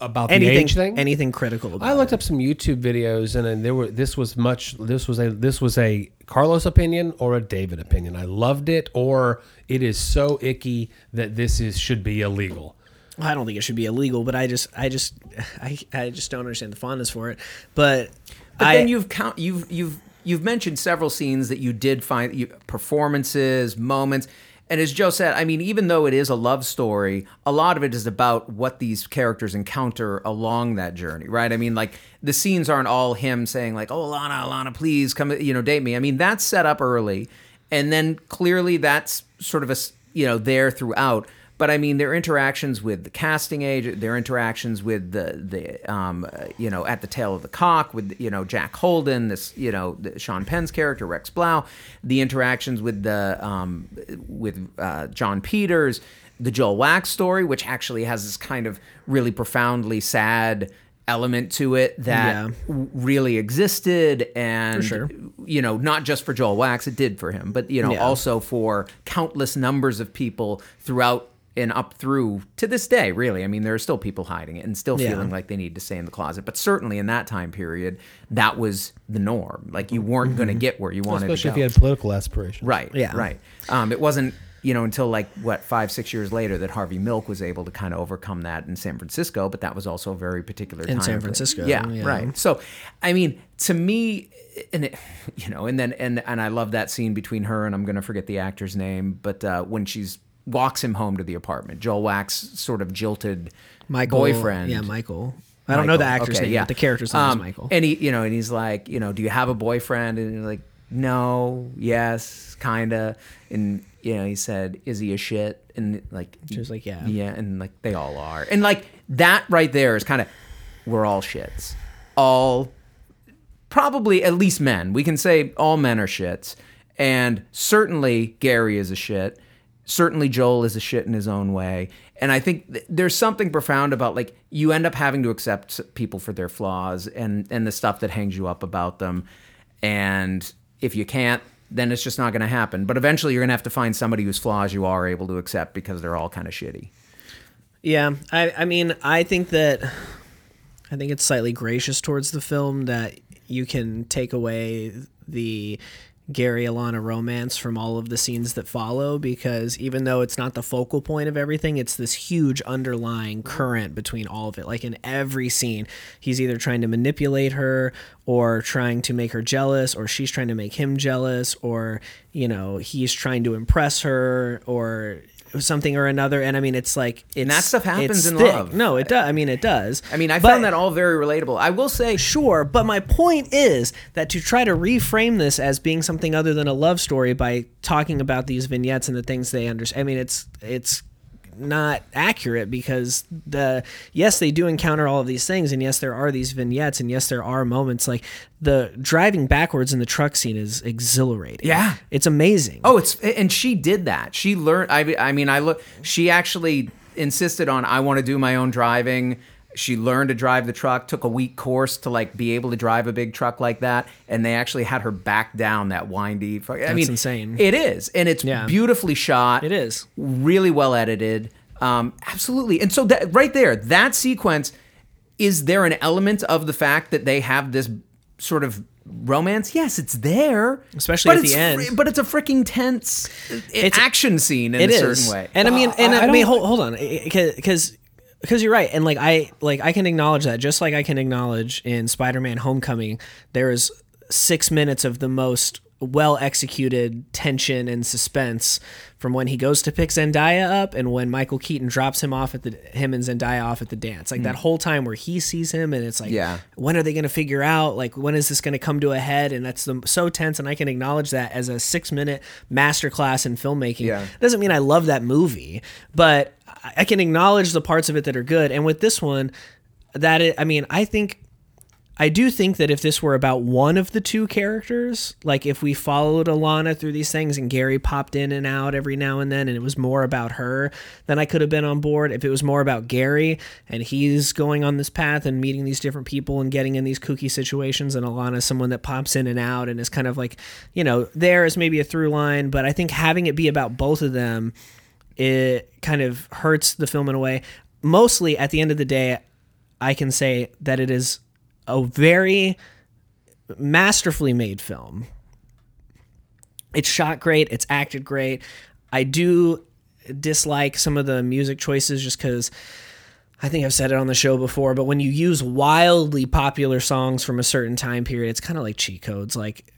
About the Anything, age thing anything critical about I looked it. up some YouTube videos, and then there were. This was much. This was a. This was a Carlos opinion or a David opinion. I loved it, or it is so icky that this is should be illegal. I don't think it should be illegal, but I just, I just, I, I just don't understand the fondness for it. But, But I, then you've count you've you've you've mentioned several scenes that you did find you, performances, moments. And as Joe said, I mean, even though it is a love story, a lot of it is about what these characters encounter along that journey, right? I mean, like the scenes aren't all him saying like, "Oh, Alana, Alana, please come, you know, date me." I mean, that's set up early, and then clearly that's sort of a you know there throughout. But I mean, their interactions with the casting agent, their interactions with the the um, uh, you know at the tail of the cock with you know Jack Holden, this you know the, Sean Penn's character Rex Blau, the interactions with the um, with uh, Jon Peters, the Joel Wachs story, which actually has this kind of really profoundly sad element to it that Yeah. w- really existed and sure. you know not just for Joel Wachs it did for him but you know Yeah. also for countless numbers of people throughout and up through to this day really i mean there are still people hiding it and still Yeah. feeling like they need to stay in the closet but certainly in that time period that was the norm like you weren't going to get where you wanted Especially to go. Especially if you had political aspirations. right Yeah. right um, it wasn't you know until like what five six years later that harvey milk was able to kind of overcome that in san francisco but that was also a very particular In time San Francisco, yeah, yeah. right so i mean to me and it, you know and then and and i love that scene between her and i'm going to forget the actor's name but uh, when she's walks him home to the apartment joel wachs sort of jilted Michael, boyfriend Yeah, Michael. I don't know the actor's Okay, name, but the character's name Um, is Michael. And he, you know, and he's like, you know, do you have a boyfriend? And he's like, no, yes, kinda. And you know, he said, is he a shit? And like, She was like, yeah. yeah, and like they all are. And like that right there is kind of, we're all shits, all probably at least men. We can say all men are shits, and certainly Gary is a shit. Certainly Joel is a shit in his own way. And I think th- there's something profound about like you end up having to accept people for their flaws and and the stuff that hangs you up about them. And if you can't, then it's just not going to happen. But eventually you're going to have to find somebody whose flaws you are able to accept because they're all kind of shitty. Yeah, I, I mean, I think that I think it's slightly gracious towards the film that you can take away the Gary Alana romance from all of the scenes that follow because even though it's not the focal point of everything, it's this huge underlying mm-hmm. current between all of it. Like in every scene, he's either trying to manipulate her or trying to make her jealous or she's trying to make him jealous or, you know, he's trying to impress her or something or another and i mean it's like it's, that stuff happens in thick. love. no it does i mean it does I mean, I But- found that all very relatable. I will say, Sure, but my point is that to try to reframe this as being something other than a love story by talking about these vignettes and the things they understand. I mean, it's it's not accurate because the yes they do encounter all of these things and yes there are these vignettes and yes there are moments like the driving backwards in the truck scene is exhilarating Yeah. it's amazing Oh, it's and she did that. She learned. I I mean, I look. She actually insisted on I want to do my own driving. She learned to drive the truck. Took a week course to like be able to drive a big truck like that. And they actually had her back down that windy. I That's mean, insane. It is, and it's Yeah. beautifully shot. It is. really well edited. Um, absolutely. And so that right there, that sequence is there an element of the fact that they have this sort of romance? Yes, it's there, Especially but at the end. fr- but it's a freaking tense it's, action scene in It a is, certain way. and I mean, and I- I, I mean, hold, hold on, because because you're right, and like I like I can acknowledge that, just like I can acknowledge in Spider-Man: Homecoming, there is six minutes of the most well executed tension and suspense from when he goes to pick Zendaya up and when Michael Keaton drops him off at the him and Zendaya off at the dance. Like hmm. that whole time where he sees him and it's like Yeah. when are they going to figure out like when is this going to come to a head and that's the, so tense and I can acknowledge that as a 6 minute masterclass in filmmaking. Yeah. Doesn't mean I love that movie, but I- can acknowledge the parts of it that are good and with this one that it, I mean, I think I do think that if this were about one of the two characters, like if we followed Alana through these things and Gary popped in and out every now and then and it was more about her, then I could have been on board. If it was more about Gary and he's going on this path and meeting these different people and getting in these kooky situations and Alana's someone that pops in and out and is kind of like, you know, there is maybe a through line, but I think having it be about both of them it kind of hurts the film in a way. Mostly at the end of the day, I can say that it is a very masterfully made film. It's shot great, it's acted great. I do dislike some of the music choices just because I think I've said it on the show before, but when you use wildly popular songs from a certain time period, it's kind of like cheat codes. Like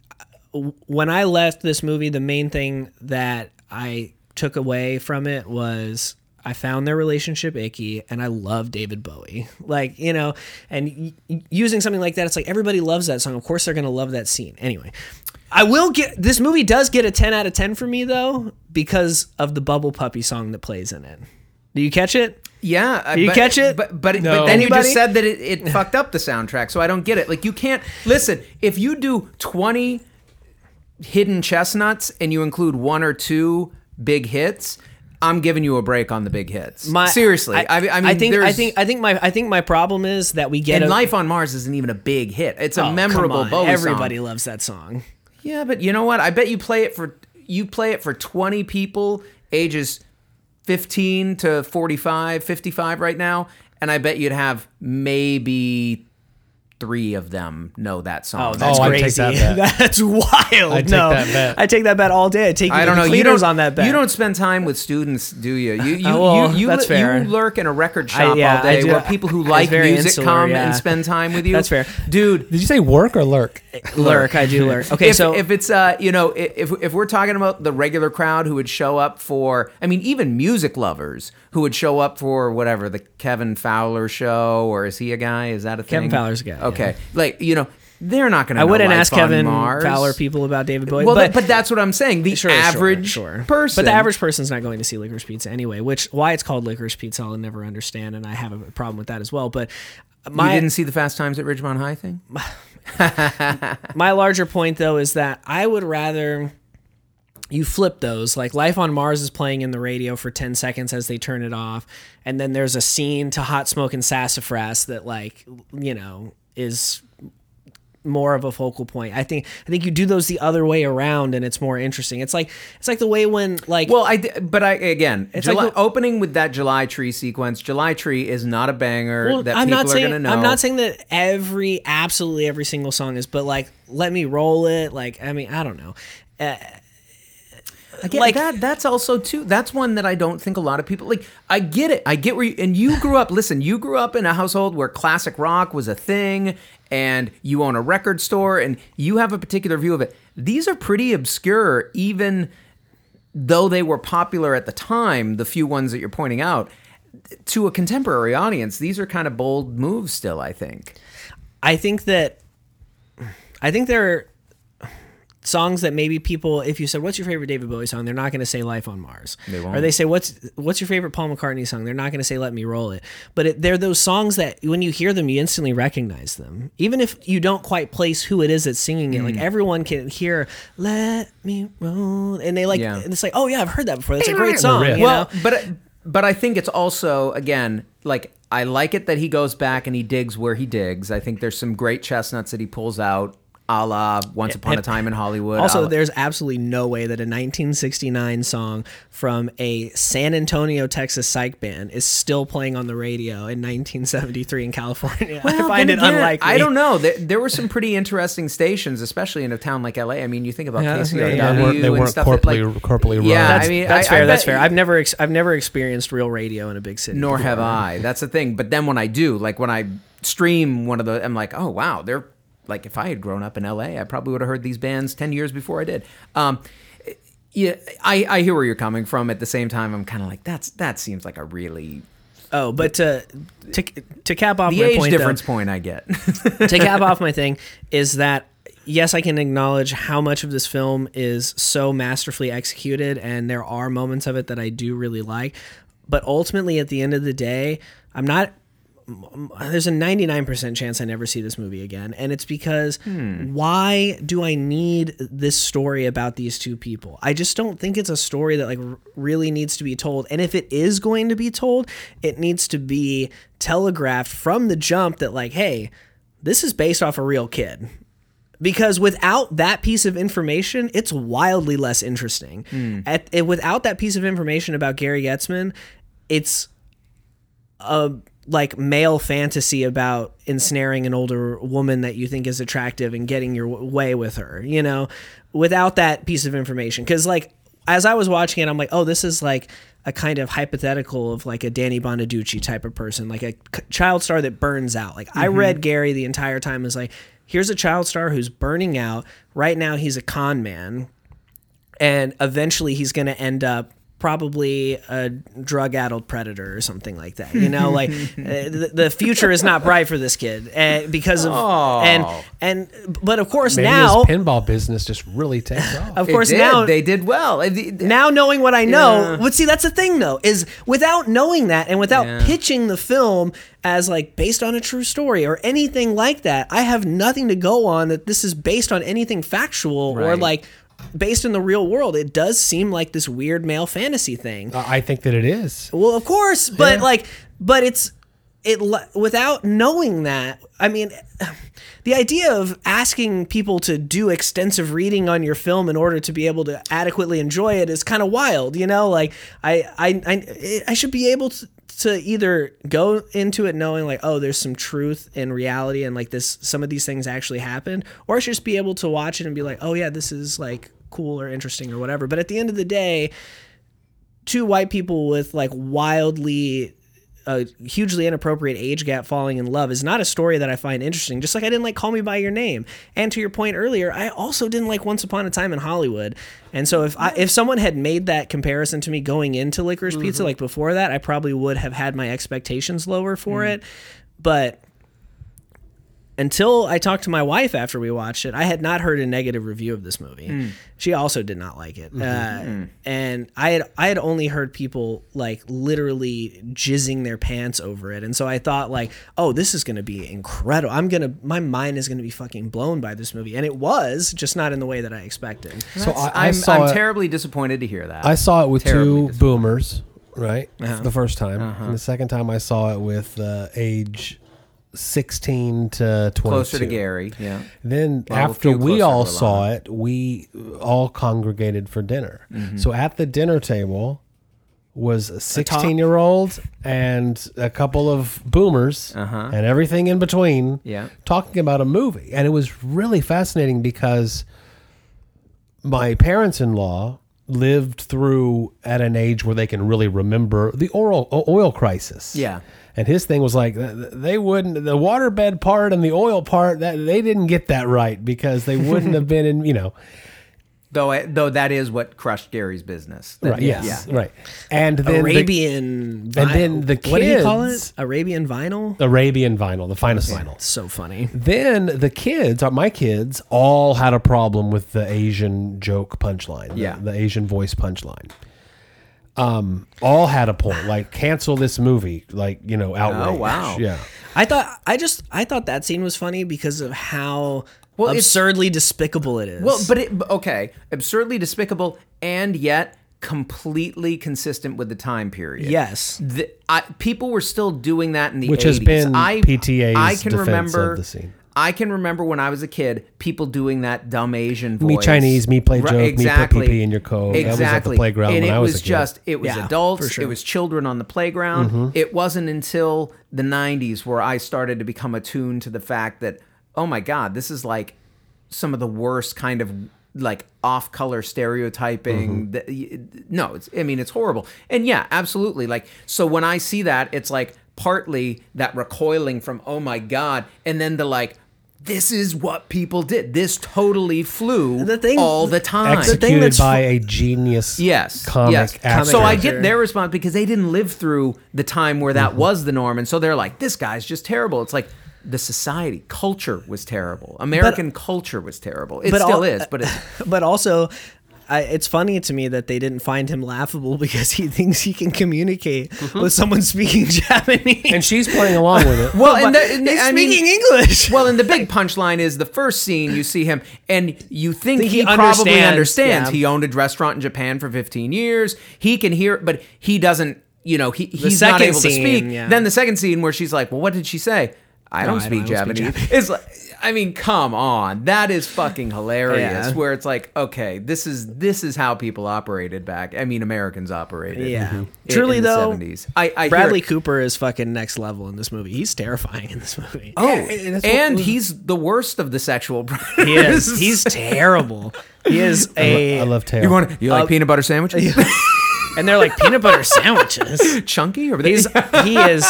when I left this movie, the main thing that I took away from it was I found their relationship icky and I love David Bowie. Like, you know, and y- using something like that, it's like everybody loves that song. Of course, they're going to love that scene. Anyway, I will get this movie does get a 10 out of 10 for me, though, because of the Bubble Puppy song that plays in it. Do you catch it? Yeah, uh, you but, catch it? But but, No. but then you just said that it, it fucked up the soundtrack, so I don't get it. Like you can't listen if you do twenty hidden chestnuts and you include one or two big hits. I'm giving you a break on the big hits. Seriously, I, I, mean, I think, I think, I think my, I think my problem is that we get and a, Life on Mars isn't even a big hit. It's a Oh, memorable. Bowie Everybody song. loves that song. Yeah, but you know what? I bet you play it for you play it for 20 people ages 15 to 45, 55 right now, and I bet you'd have maybe three of them know that song. Oh, that's Oh, I'd take crazy. that bet. that's wild. I'd take no, that bet. I take that bet all day. I take I don't know. You don't on that bet. You don't spend time with students, do you? You you Oh, well, you, you, that's you fair. lurk in a record shop yeah, all day where people who like music insular, come yeah. and spend time with you. That's fair. dude. Did you say work or lurk? lurk. I do lurk. Okay, if, so if it's uh you know if if we're talking about the regular crowd who would show up for I mean even music lovers who would show up for whatever the Kevin Fowler show or is he a guy is that a thing Kevin Fowler's a guy, okay like you know they're not going to I wouldn't ask Kevin Mars. Fowler people about David Bowie. well but, but, that's what I'm saying the Sure, sure, average sure. person But the average person's not going to see Licorice Pizza anyway, which why it's called Licorice Pizza I'll never understand, and I have a problem with that as well. But you didn't see the Fast Times at Ridgemont High thing my larger point though is that I would rather you flip those like life on mars is playing in the radio for 10 seconds as they turn it off and then there's a scene to hot smoke and sassafras that like you know is more of a focal point i think i think you do those the other way around and it's more interesting it's like it's like the way when like Well, I but I again, It's July, like opening with that July Tree sequence. July Tree is not a banger Well, that I'm people not are saying going to know. I'm not saying that every absolutely every single song is, but like let me roll it. Like I mean I don't know. Uh, Again, like- that that's also too that's one that I don't think a lot of people like I get it. I get where you and you grew up listen, you grew up in a household where classic rock was a thing and you own a record store and you have a particular view of it. These are pretty obscure even though they were popular at the time, the few ones that you're pointing out to a contemporary audience, these are kind of bold moves still, I think. I think that I think there songs that maybe people if you said what's your favorite David Bowie song they're not going to say Life on Mars They won't. or they say what's what's your favorite Paul McCartney song they're not going to say Let Me Roll It but it, they're those songs that when you hear them you instantly recognize them even if you don't quite place who it is that's singing it like Mm. everyone can hear Let Me Roll and they like Yeah. and it's like oh yeah I've heard that before that's a great song riff. you well, know? but but I think it's also again like I like it that he goes back and he digs where he digs. I think there's some great chestnuts that he pulls out, a la Once Upon a Time in Hollywood. Also, there's absolutely no way that a 1969 song from a San Antonio, Texas psych band is still playing on the radio in 1973 in California. I find it again, unlikely. I don't know. There, there were some pretty interesting stations, especially in a town like LA. I mean, you think about Yeah, KCRW yeah. They weren't, they weren't stuff that, corporately, like, corporately run. Yeah, That's, I mean, that's I- I fair. that's fair. I've never, ex- I've never experienced real radio in a big city. nor have. I. That's the thing. But then when I do, like when I stream one of the, I'm like, oh wow, they're like if I had grown up in LA, I probably would have heard these bands ten years before I did. Um, yeah, I, I hear where you're coming from. At the same time, I'm kind of like that's that seems like a really Oh, but to to, to cap off the my age point, though- difference point I get. to cap off my thing is that yes, I can acknowledge how much of this film is so masterfully executed, and there are moments of it that I do really like. But ultimately, at the end of the day, I'm not. There's a 99% chance I never see this movie again. And it's because why do I need this story about these two people? I just don't think it's a story that like really needs to be told. And if it is going to be told, it needs to be telegraphed from the jump that like, hey, this is based off a real kid because without that piece of information, it's wildly less interesting. At, eh, without that piece of information about Gary Goetzman, it's a like male fantasy about ensnaring an older woman that you think is attractive and getting your w- way with her. You know, without that piece of information, because like as I was watching it, I'm like, oh, this is like a kind of hypothetical of like a Danny Bonaduce type of person, like a c- child star that burns out. Like I read mm-hmm. Gary the entire time as like, here's a child star who's burning out. Right now, he's a con man, and eventually he's going to end up probably a drug addled predator or something like that you know like uh, the, the future is not bright for this kid uh, because of oh. and and but of course Maybe now his pinball business just really takes off. of course now they did well. The- the- now knowing what I know, Yeah. but see that's the thing though is without knowing that and without Yeah. pitching the film as like based on a true story or anything like that, I have nothing to go on that this is based on anything factual or like based in the real world. It does seem like this weird male fantasy thing. I I think that it is. Well, of course, but Yeah. like, but it's it without knowing that. I mean, the idea of asking people to do extensive reading on your film in order to be able to adequately enjoy it is kind of wild. You know, like I I I, I should be able to. To either go into it knowing like oh there's some truth in reality and like this some of these things actually happened or just be able to watch it and be like oh yeah this is like cool or interesting or whatever. But at the end of the day two white people with like wildly a hugely inappropriate age gap falling in love is not a story that I find interesting. Just like I didn't like Call Me by Your Name, and to your point earlier, I also didn't like Once Upon a Time in Hollywood. And so if I, if someone had made that comparison to me going into Licorice Pizza, mm-hmm. like before that, I probably would have had my expectations lower for mm-hmm. it. But until I talked to my wife after we watched it, I had not heard a negative review of this movie. She also did not like it, uh, and I had I had only heard people like literally jizzing their pants over it, and so I thought like, oh, this is gonna be incredible. I'm gonna my mind is gonna be fucking blown by this movie, and it was just not in the way that I expected. So I, I I'm, I'm it, terribly disappointed to hear that. I saw it with Terribly two boomers, right? Uh-huh. The first time, and the second time I saw it with uh, age sixteen to twenty-two. Closer to Gary, yeah. Then Well, after we all saw it, we all congregated for dinner. Mm-hmm. So at the dinner table was a 16 year old and a couple of boomers Uh-huh. and everything in between Yeah. talking about a movie. And it was really fascinating because my parents in law lived through at an age where they can really remember the oil, oil crisis. Yeah. And his thing was like th- th- they wouldn't the waterbed part and the oil part that they didn't get that right because they wouldn't have been in you know Though, I, though that is what crushed Gary's business. That- right yes Yeah. right and then the Arabian, vi- and then the what do you call kids- it? Arabian vinyl. Arabian vinyl the finest vinyl So funny. then the kids uh, my kids all had a problem with the Asian joke punchline the- Yeah. the, Asian voice punchline um all had a point like cancel this movie like you know outrage Oh, wow. yeah I thought I just I thought that scene was funny because of how Well, absurdly despicable it is. Well, but it, okay, absurdly despicable and yet completely consistent with the time period. yes, The, I, people were still doing that in the Which 80s. has been I, PTA's I can defense remember of the scene. I can remember when I was a kid, people doing that dumb Asian voice. Me Chinese, me play Right, joke, me put pee-pee in your coat. That was at the Exactly. playground and when it I was was a kid. just it was Yeah, adults, sure. it was children on the playground. Mm-hmm. It wasn't until the 90s where I started to become attuned to the fact that oh my god, this is like some of the worst kind of like off-color stereotyping Mm-hmm. no it's i mean it's horrible and yeah absolutely like so when i see that it's like partly that recoiling from oh my god and then the like this is what people did this totally flew The thing- all the time executed that's by a genius Yes. comic yes. actor. So I get their response because they didn't live through the time where Mm-hmm. that was the norm, and so they're like, "This guy's just terrible." It's like the society culture was terrible. American culture was terrible. It still al- is, but it's, but also. I, it's funny to me that they didn't find him laughable because he thinks he can communicate mm-hmm. with someone speaking Japanese. and she's playing along with it. well, and, the, and He's I mean- speaking English. Well, and the big punchline is the first scene you see him, and you think, Think he, he probably understands, understands. yeah. He owned a restaurant in Japan for 15 years. He can hear, but he doesn't. You know, he he's not second able to speak. yeah. Then the second scene where she's like, "Well, what did she say?" I No, don't I speak don't- I don't Japanese. It's like, I mean, come on, that is fucking hilarious. Yeah. Where it's like, okay, this is this is how people operated back. I mean, Americans operated. Yeah. in- Truly in the though, 70s. I, I Bradley Cooper is fucking next level in this movie. He's terrifying in this movie. Oh, and that's what- and he's the worst of the sexual predators. He is. He's terrible. He is a. I love Tail. You want you like Uh, peanut butter sandwiches? and they're like peanut butter sandwiches. Chunky or He's he is.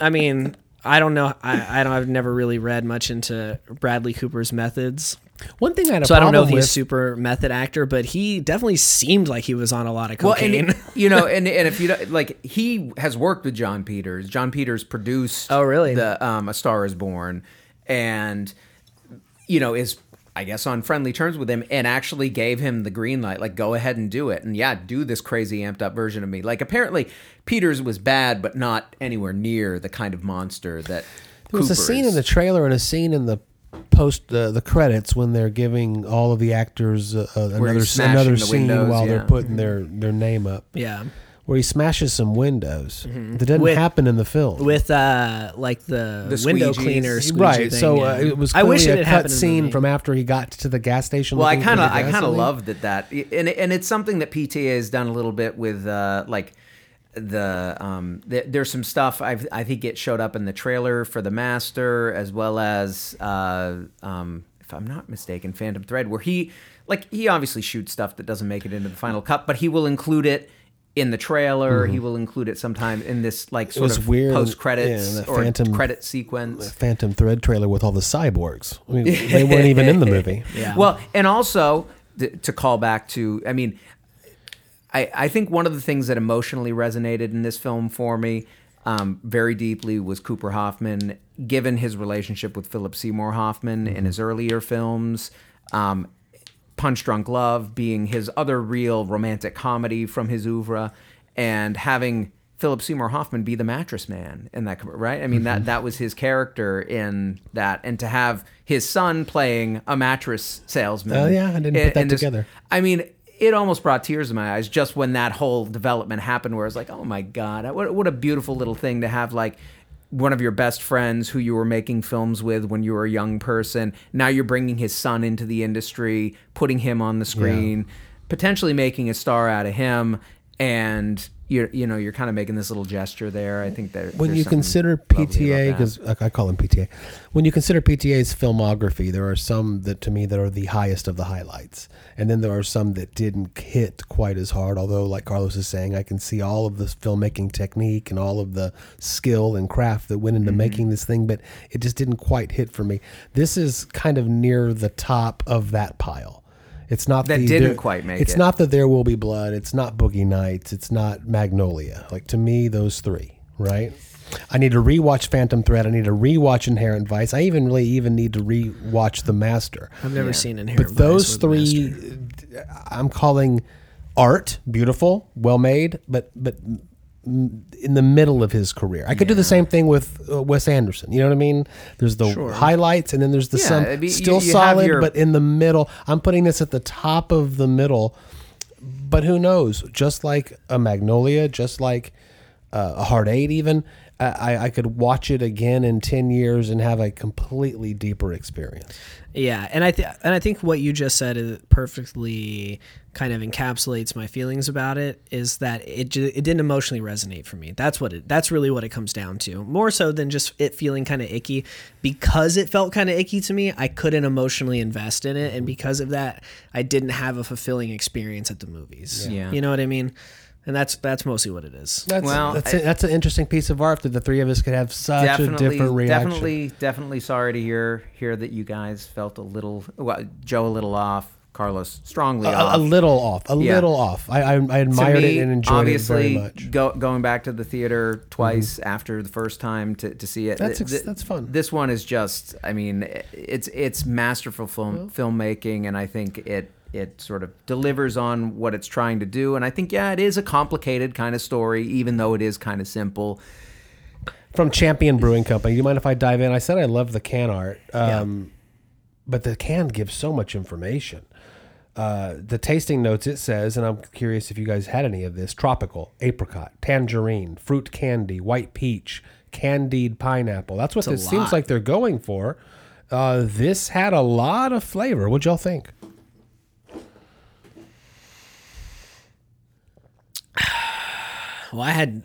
I mean, I don't know. I, I don't. I've never really read much into Bradley Cooper's methods, One thing I had a so I don't know if he's with. super method actor, but he definitely seemed like he was on a lot of Well, cocaine. and you know, and and if you like, he has worked with Jon Peters. Jon Peters produced. Oh, really? The um, A Star Is Born, and you know is I guess on friendly terms with him, and actually gave him the green light, like go ahead and do it, and yeah, do this crazy amped up version of me. Like apparently Peters was bad, but not anywhere near the kind of monster that. There was a scene is. in the trailer and a scene in the post uh, the credits when they're giving all of the actors uh, uh, another he's s- smashing another scene windows, while yeah. they're putting their their name up. yeah, Where he smashes some windows. That doesn't Mm-hmm. With- happen in the film. with uh like the, The window cleaner, squeegee right. thing, so yeah. uh, it was I wish it a had cut happened in the scene from after he got to the gas station. Well, I kind of, I kind of gasoline. love that that, and and it's something that PTA has done a little bit with, uh, like the um, th- there's some stuff I I think it showed up in the trailer for the Master as well as uh, um, if I'm not mistaken, Phantom Thread, where he like he obviously shoots stuff that doesn't make it into the final cut, but he will include it. In the trailer, he will include it sometime in this like sort was of weird, post credits yeah, or Phantom- credit sequence. Phantom Thread trailer with all the cyborgs. I mean, they weren't even in the movie. Yeah. Well, and also th- to call back to, I mean, I, I think one of the things that emotionally resonated in this film for me um, very deeply was Cooper Hoffman, given his relationship with Philip Seymour Hoffman in his earlier films. Um, Punch Drunk Love being his other real romantic comedy from his oeuvre, and having Philip Seymour Hoffman be the mattress man in that, right? I mean, Mm-hmm. that that was his character in that, and to have his son playing a mattress salesman. Oh, yeah, I didn't put that this- together. I mean, it almost brought tears to my eyes just when that whole development happened, where I was like, oh my god, what what a beautiful little thing to have like one of your best friends who you were making films with when you were a young person. Now you're bringing his son into the industry, putting him on the screen, potentially making a star out of him, and you you know you're kind of making this little gesture there. I think that when you consider PTA, because I call him PTA, when you consider PTA's filmography, there are some that to me that are the highest of the highlights, and then there are some that didn't hit quite as hard. Although, like Carlos is saying, I can see all of this filmmaking technique and all of the skill and craft that went into Mm-hmm. making this thing, but it just didn't quite hit for me. This is kind of near the top of that pile. It's not That the, didn't there- quite make It's it. not that there will be blood. It's not Boogie Nights. It's not Magnolia. Like to me, those three, right? I need to rewatch Phantom Thread. I need to rewatch Inherent Vice. I even really even need to rewatch The Master. I've never seen Inherent Vice. But those Vice three, I'm calling art beautiful, well made, but but m- in the middle of his career. I could do the same thing with uh, Wes Anderson. You know what I mean? There's the highlights, and then there's the Yeah, some I mean, you- still you have solid, your- but in the middle. I'm putting this at the top of the middle. But who knows? Just like a Magnolia, just like uh, a Hard Eight, even I, I could watch it again in ten years and have a completely deeper experience. Yeah, and I th- and I think what you just said is perfectly kind of encapsulates my feelings about it. Is that it? Ju- it didn't emotionally resonate for me. That's what it. That's really what it comes down to. More so than just it feeling kind of icky, because it felt kind of icky to me. I couldn't emotionally invest in it, and because of that, I didn't have a fulfilling experience at the movies. Yeah. you know what I mean. And that's that's mostly what it is. That's Well, that's, I- a- that's an interesting piece of art that the three of us could have such a different reaction. Definitely, definitely sorry to hear hear that you guys felt a little, well, Joe a little off, Carlos strongly A, off. a little off, a Yeah. little off. I I, I admired me, it and enjoyed it very much. Mm-hmm. Go, going back to the theater twice after the first time to, to see it. That's th- ex- th- that's fun. This one is just, I mean, it's it's masterful film filmmaking, and I think it it sort of delivers on what it's trying to do. And I think, yeah, it is a complicated kind of story, even though it is kind of simple. From Champion Brewing Company. Do you mind if I dive in? I said I love the can art, um, but the can gives so much information. Uh, the tasting notes it says, and I'm curious if you guys had any of this: tropical, apricot, tangerine, fruit candy, white peach, candied pineapple. That's what a this seems like they're going for. Uh, this had a lot of flavor. What'd y'all think? Well, I had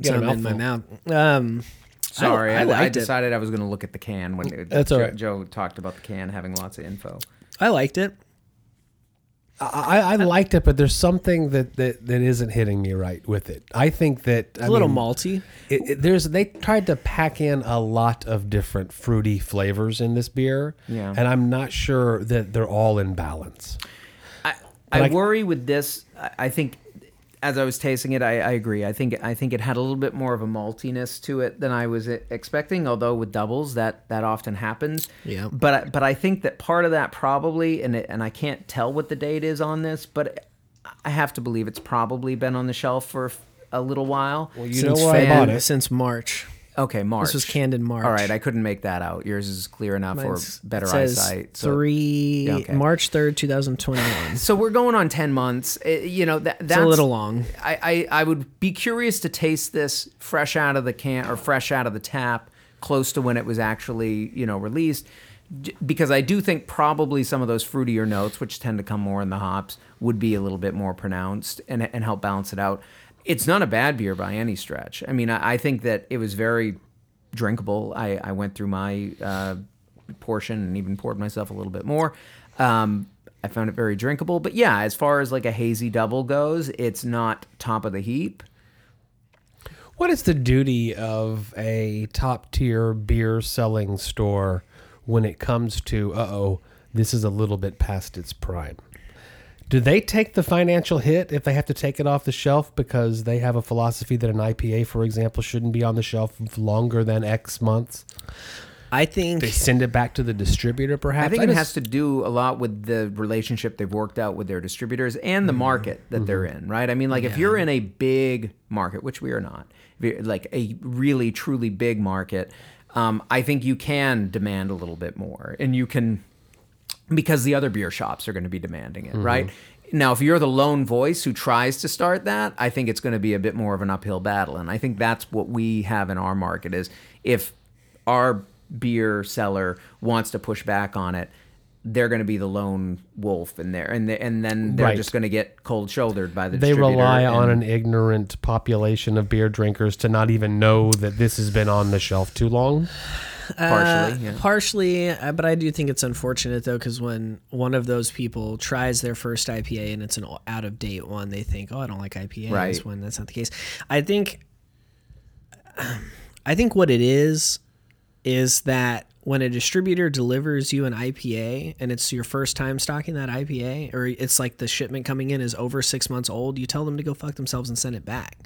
Get a some in my mouth. Um, Sorry, I I, I, liked it. decided I was going to look at the can when it, That's Joe, all right. Joe talked about the can having lots of info. I liked it. I, I liked it, but there's something that, that, that isn't hitting me right with it. I think that It's a little mean, malty. It, it- there's they tried to pack in a lot of different fruity flavors in this beer, Yeah. and I'm not sure that they're all in balance. I, I I- worry with this. I, I think as I was tasting it, I, I agree. I think I think it had a little bit more of a maltiness to it than I was expecting. Although with doubles, that that often happens. Yeah. But I- but I think that part of that probably, and it, and I can't tell what the date is on this, but I have to believe it's probably been on the shelf for a little while. Well, you since know where I bought it. Since March. Okay, March. This was canned in March. All right, I couldn't make that out. Yours is clear enough Mine's- or better it says eyesight. so- Three Yeah, okay. March third, two thousand twenty one. So we're going on ten months. Uh, you know that that's It's a little long. I, I I would be curious to taste this fresh out of the can or fresh out of the tap, close to when it was actually you know released, because I do think probably some of those fruitier notes, which tend to come more in the hops, would be a little bit more pronounced and and help balance it out. It's not a bad beer by any stretch. I mean, I, I think that it was very drinkable. I, I went through my uh, portion and even poured myself a little bit more. Um, I found it very drinkable. But yeah, as far as like a hazy double goes, it's not top of the heap. What is the duty of a top tier beer selling store when it comes to, uh oh, this is a little bit past its prime? Do they take the financial hit if they have to take it off the shelf because they have a philosophy that an IPA, for example, shouldn't be on the shelf longer than X months? I think They send it back to the distributor, perhaps. I think it just- has to do a lot with the relationship they've worked out with their distributors and the market that they're in, right? I mean, like if you're in a big market, which we are not, like a really truly big market, um, I think you can demand a little bit more, and you can because the other beer shops are going to be demanding it, right? Mm-hmm. Now, if you're the lone voice who tries to start that, I think it's going to be a bit more of an uphill battle, and I think that's what we have in our market is if our beer seller wants to push back on it, they're going to be the lone wolf in there, and they, and then they're Right. just going to get cold shouldered by the. they rely on an ignorant population of beer drinkers to not even know that this has been on the shelf too long. Partially. Uh, yeah. Partially, uh, but I do think it's unfortunate though, because when one of those people tries their first IPA and it's an out of date one, they think, "Oh, I don't like IPAs." Right. When that's not the case, I think, I think what it is is that when a distributor delivers you an IPA and it's your first time stocking that IPA, or it's like the shipment coming in is over six months old, you tell them to go fuck themselves and send it back.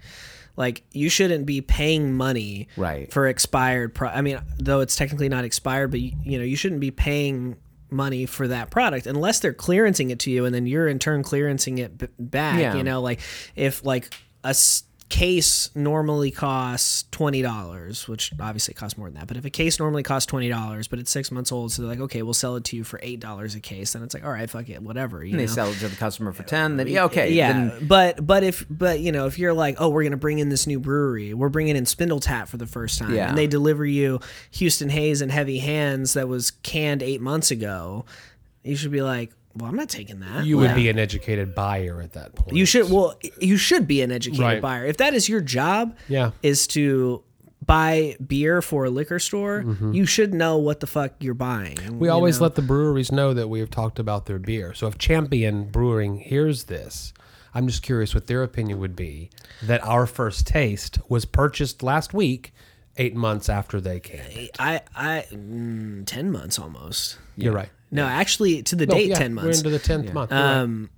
Like you shouldn't be paying money Right. for expired. Pro- I mean, though it's technically not expired, but you, you know you shouldn't be paying money for that product unless they're clearancing it to you, and then you're in turn clearancing it b- back. Yeah. You know, like if like a s- case normally costs twenty dollars, which obviously costs more than that. But if a case normally costs twenty dollars, but it's six months old, so they're like, okay, we'll sell it to you for eight dollars a case. Then it's like, all right, fuck it, whatever. You And they know? sell it to the customer for ten. Then yeah, okay, yeah, then- but but if but you know if you're like, oh, we're gonna bring in this new brewery, we're bringing in Spindletap for the first time, Yeah. and they deliver you Houston Haze and Heavy Hands that was canned eight months ago, you should be like, well, I'm not taking that. You Like, would be an educated buyer at that point. you should well, you should be an educated Right. buyer. If that is your job, Yeah. is to buy beer for a liquor store, you should know what the fuck you're buying. Mm-hmm. We you always know? let the breweries know that we have talked about their beer. So if Champion Brewing hears this, I'm just curious what their opinion would be that our first taste was purchased last week, eight months after they came. I I mm, ten months almost. You're right. No, actually, to the No, date, yeah, ten months. We're into the tenth month. You're right. Um,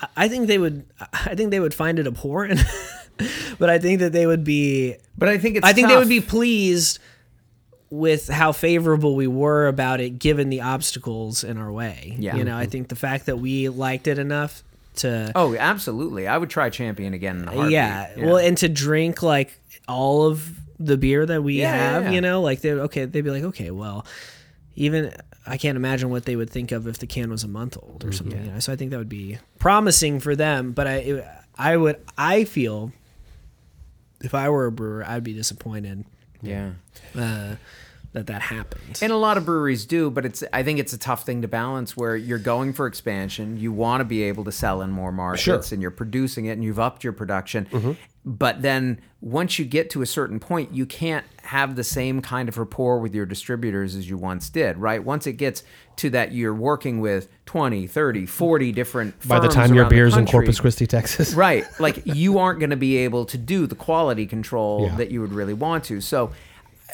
I- I think they would. I think they would find it abhorrent, but I think that they would be. but I think it's. I think they would be pleased with how favorable we were about it, given the obstacles in our way. Yeah. you know, I think the fact that we liked it enough to. Oh, absolutely. I would try Champion again. In a heartbeat. yeah, well, and to drink like all of the beer that we Yeah, yeah, have, yeah. you know, like they okay, they'd be like, okay, well, even I can't imagine what they would think of if the can was a month old Mm-hmm. or something. You know? So I think that would be promising for them. But I, it, I would, I feel, if I were a brewer, I'd be disappointed Yeah. uh, that that happened. And a lot of breweries do, but it's I think it's a tough thing to balance where you're going for expansion, you want to be able to sell in more markets Sure. Mm-hmm. and you're producing it and you've upped your production. But then once you get to a certain point, you can't have the same kind of rapport with your distributors as you once did, right? Once it gets to that you're working with 20, 30, 40 different By the time your beer's in Corpus Christi, Texas. right like you aren't going to be able to do the quality control Yeah. that you would really want to so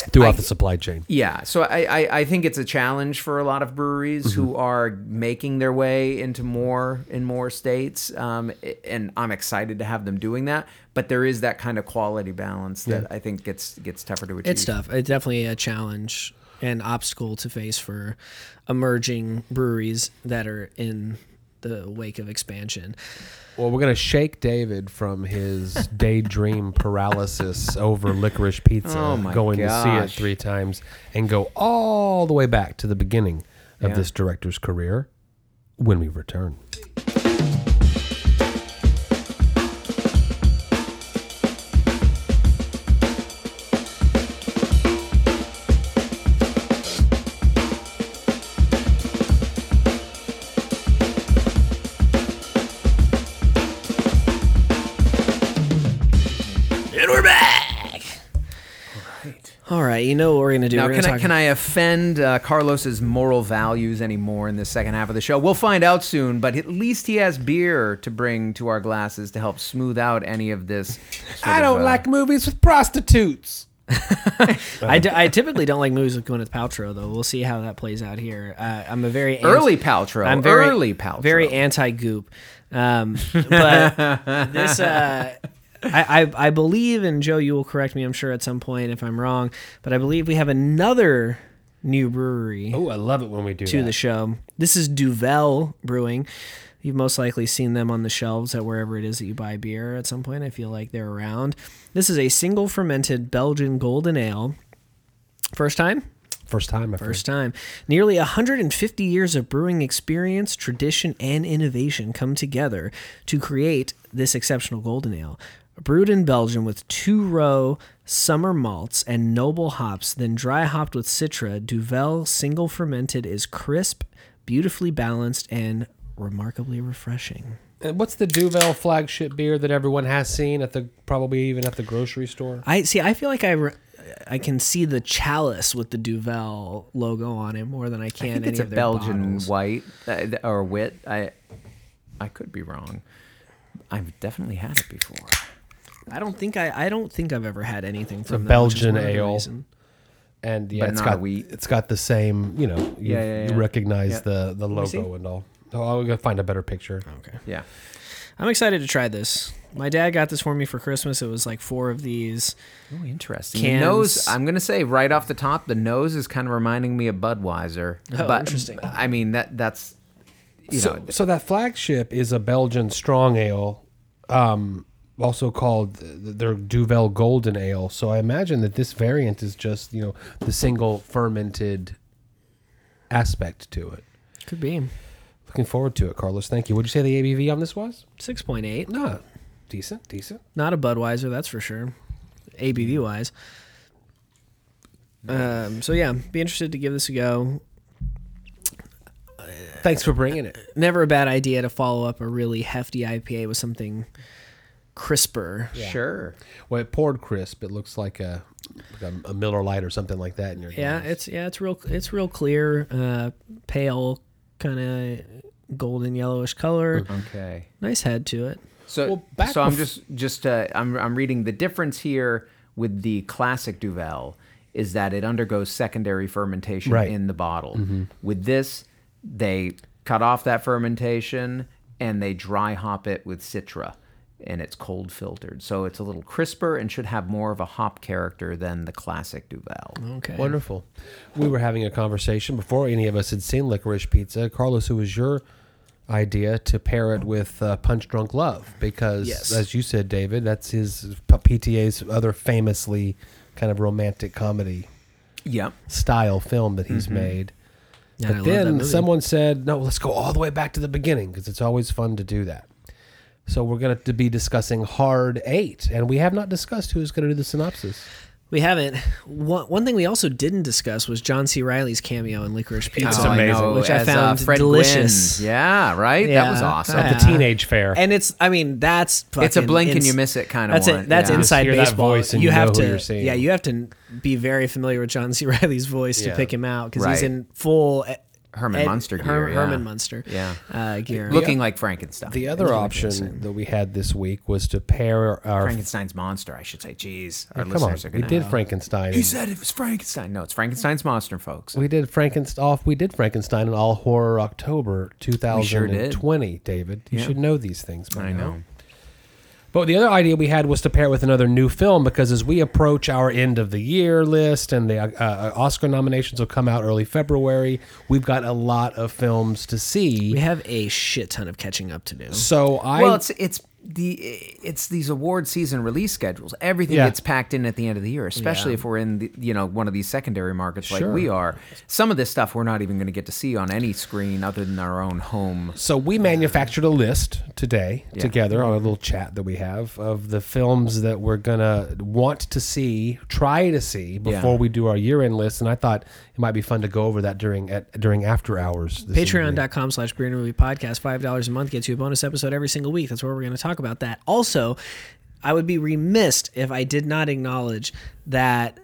Throughout I- the supply chain. yeah so I, I i think it's a challenge for a lot of breweries who are making their way into more in more states um, and i'm excited to have them doing that but there is that kind of quality balance that i think gets gets tougher to achieve It's tough. It's definitely a challenge and obstacle to face for emerging breweries that are in the wake of expansion. Well, we're gonna shake David from his daydream paralysis over licorice pizza, Oh my going to see it three times, and go all the way back to the beginning of Yeah. this director's career when we return. You know what we're gonna do. now, we're can gonna I, talk- can I offend uh, Carlos's moral values anymore in the second half of the show? We'll find out soon, but at least he has beer to bring to our glasses to help smooth out any of this. sort of, don't uh, like movies with prostitutes. I, d- I typically don't like movies with Gwyneth Paltrow, though. We'll see how that plays out here. Uh, I'm a very anti- early Paltrow. I'm very early Paltrow. very anti goop. Um, but this, uh, I, I I believe, and Joe, you will correct me. I'm sure at some point if I'm wrong, but I believe we have another new brewery Oh, I love it when we do to that. the show. This is Duvel Brewing. You've most likely seen them on the shelves at wherever it is that you buy beer at some point. I feel like they're around. This is a single fermented Belgian golden ale. First time? First time, my First time. Nearly 150 years of brewing experience, tradition, and innovation come together to create this exceptional golden ale. Brewed in Belgium with two row summer malts and noble hops, then dry hopped with Citra, Duvel single fermented is crisp, beautifully balanced, and remarkably refreshing. And what's the Duvel flagship beer that everyone has seen at the probably even at the grocery store? I see. I feel like I, re- I can see the chalice with the Duvel logo on it more than I can I think any it's a of their Belgian bottles. white uh, or wit. I I could be wrong. I've definitely had it before. I don't think I. I don't think I've ever had anything from a them, which is Belgian one of the ale. reason. And yeah, But it's not got wheat. it's got the same, you know, you, Yeah, yeah, you yeah. recognize Yeah. the the me see. logo and all. Oh, I'll gonna find a better picture. Okay. Yeah. I'm excited to try this. My dad got this for me for Christmas. It was like four of these. Oh, interesting. Cans. The nose. I'm gonna say right off the top, the nose is kind of reminding me of Budweiser. Oh, but interesting. I mean that that's you So, know so that flagship is a Belgian strong ale, um, also called th- their Duvel Golden Ale. So I imagine that this variant is just you know the single fermented aspect to it. Could be Looking forward to it, Carlos. Thank you. Would you say the ABV on this was? six point eight. No, decent, decent. Not a Budweiser, that's for sure. ABV wise. Um. So yeah, be interested to give this a go. Thanks for bringing it. Never a bad idea to follow up a really hefty IPA with something crisper. sure. Well, it poured crisp. It looks like a like a, a Miller Lite or something like that in your Yeah, glass. it's yeah, it's real. It's real clear, uh, pale, kind of golden yellowish color. Okay. Nice head to it. So Well, back so I'm just just uh, I'm I'm reading the difference here with the classic Duvel is that it undergoes secondary fermentation Right. in the bottle. With this, they cut off that fermentation and they dry hop it with Citra and it's cold filtered. So it's a little crisper and should have more of a hop character than the classic Duvel. Okay. Wonderful. We were having a conversation before any of us had seen licorice pizza. Carlos, who was your idea to pair it with uh, Punch Drunk Love? Because, Yes. as you said, David, that's his PTA's other famously kind of romantic comedy Yep. style film that he's made. And But love that then someone said, "No, let's go all the way back to the beginning because it's always fun to do that." So we're going to be discussing Hard Eight, and we have not discussed who's going to do the synopsis. We haven't. One, one thing we also didn't discuss was John C. Reilly's cameo in Licorice Pizza. It's amazing. know, Which I as, uh, found Fred delicious. Gwynne. Yeah, right. Yeah. That was awesome. At Yeah. the teenage fair. And it's, I mean, that's It's a blink and you miss it kind of That's one. it. That's yeah. inside hear that baseball. voice and you have know who to, you're yeah, you have to be very familiar with John C. Reilly's voice to pick him out because he's in full Herman Ed- Munster gear. Her- yeah. Herman Munster, Yeah. uh, gear. Looking like Frankenstein. the other option that we had this week was to pair our. Frankenstein's monster, I should say. Jeez, our come on, are we gonna. did Frankenstein. He said it was Frankenstein. No, it's Frankenstein's monster, folks. We did Frankenstein. Off. We did Frankenstein in All Horror October 2020. David, you Yeah. should know these things. By I now. But the other idea we had was to pair it with another new film because as we approach our end of the year list and the uh, uh, Oscar nominations will come out early February, we've got a lot of films to see. we have a shit ton of catching up to do. So I well, it's it's the it's these award season release schedules. Everything Yeah. gets packed in at the end of the year, especially Yeah. if we're in the, you know one of these secondary markets like we are. Some of this stuff we're not even going to get to see on any screen other than our own home. So we manufactured a list today Yeah. together on a little chat that we have of the films that we're gonna want to see, try to see before we do our year-end list. And I thought it might be fun to go over that during at during after hours. Patreon.com slash Beer and Movie Podcast. $5 a month gets you a bonus episode every single week. That's where we're going to talk about that. Also, I would be remiss if I did not acknowledge that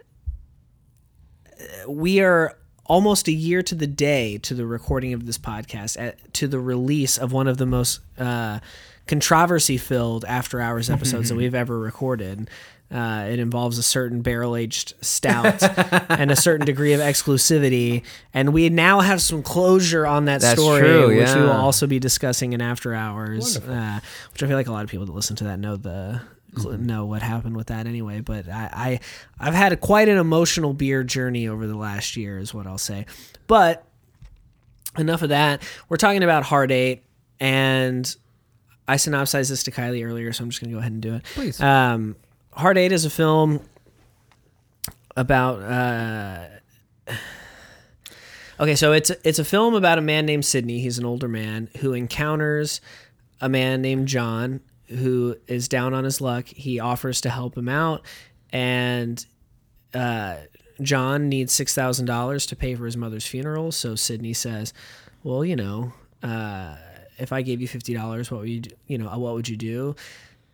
uh, we are almost a year to the day to the recording of this podcast, at, to the release of one of the most uh, controversy filled after hours episodes that we've ever recorded. Uh, it involves a certain barrel aged stout and a certain degree of exclusivity. And we now have some closure on that That's story, true, which we will also be discussing in after hours. Uh, which I feel like a lot of people that listen to that know the cl- know what happened with that anyway. But I, I I've had a, quite an emotional beer journey over the last year, is what I'll say. But enough of that. We're talking about Hard Eight, and I synopsized this to Kylie earlier, so I'm just gonna go ahead and do it. Please. Um, Hard Eight is a film about. Uh, okay, so it's it's a film about a man named Sydney. He's an older man who encounters a man named John who is down on his luck. He offers to help him out, and uh, John needs six thousand dollars to pay for his mother's funeral. So Sydney says, "Well, you know, uh, if I gave you fifty dollars, what would you, do? you know, what would you do?"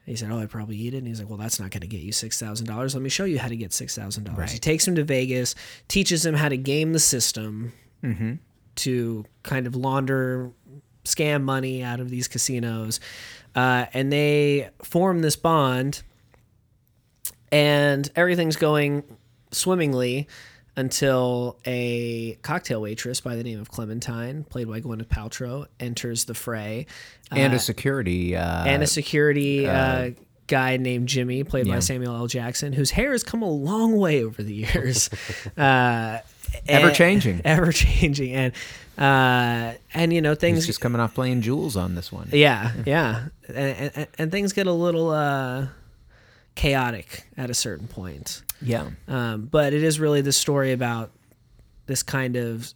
He said, "Oh, I'd probably eat it." And he's like, "Well, that's not going to get you six thousand dollars. Let me show you how to get six thousand dollars." He takes him to Vegas, teaches him how to game the system to kind of launder, scam money out of these casinos, uh, and they form this bond. And everything's going swimmingly until a cocktail waitress by the name of Clementine, played by Gwyneth Paltrow, enters the fray. and Uh, a security uh, and a security uh, guy named Jimmy, played by. Samuel L. Jackson, whose hair has come a long way over the years. uh, Ever changing. ever changing, and uh, and you know He's things. just coming off playing Jules on this one. yeah, yeah, and, and, and things get a little uh, chaotic at a certain point. Yeah. Um, but it is really the story about this kind of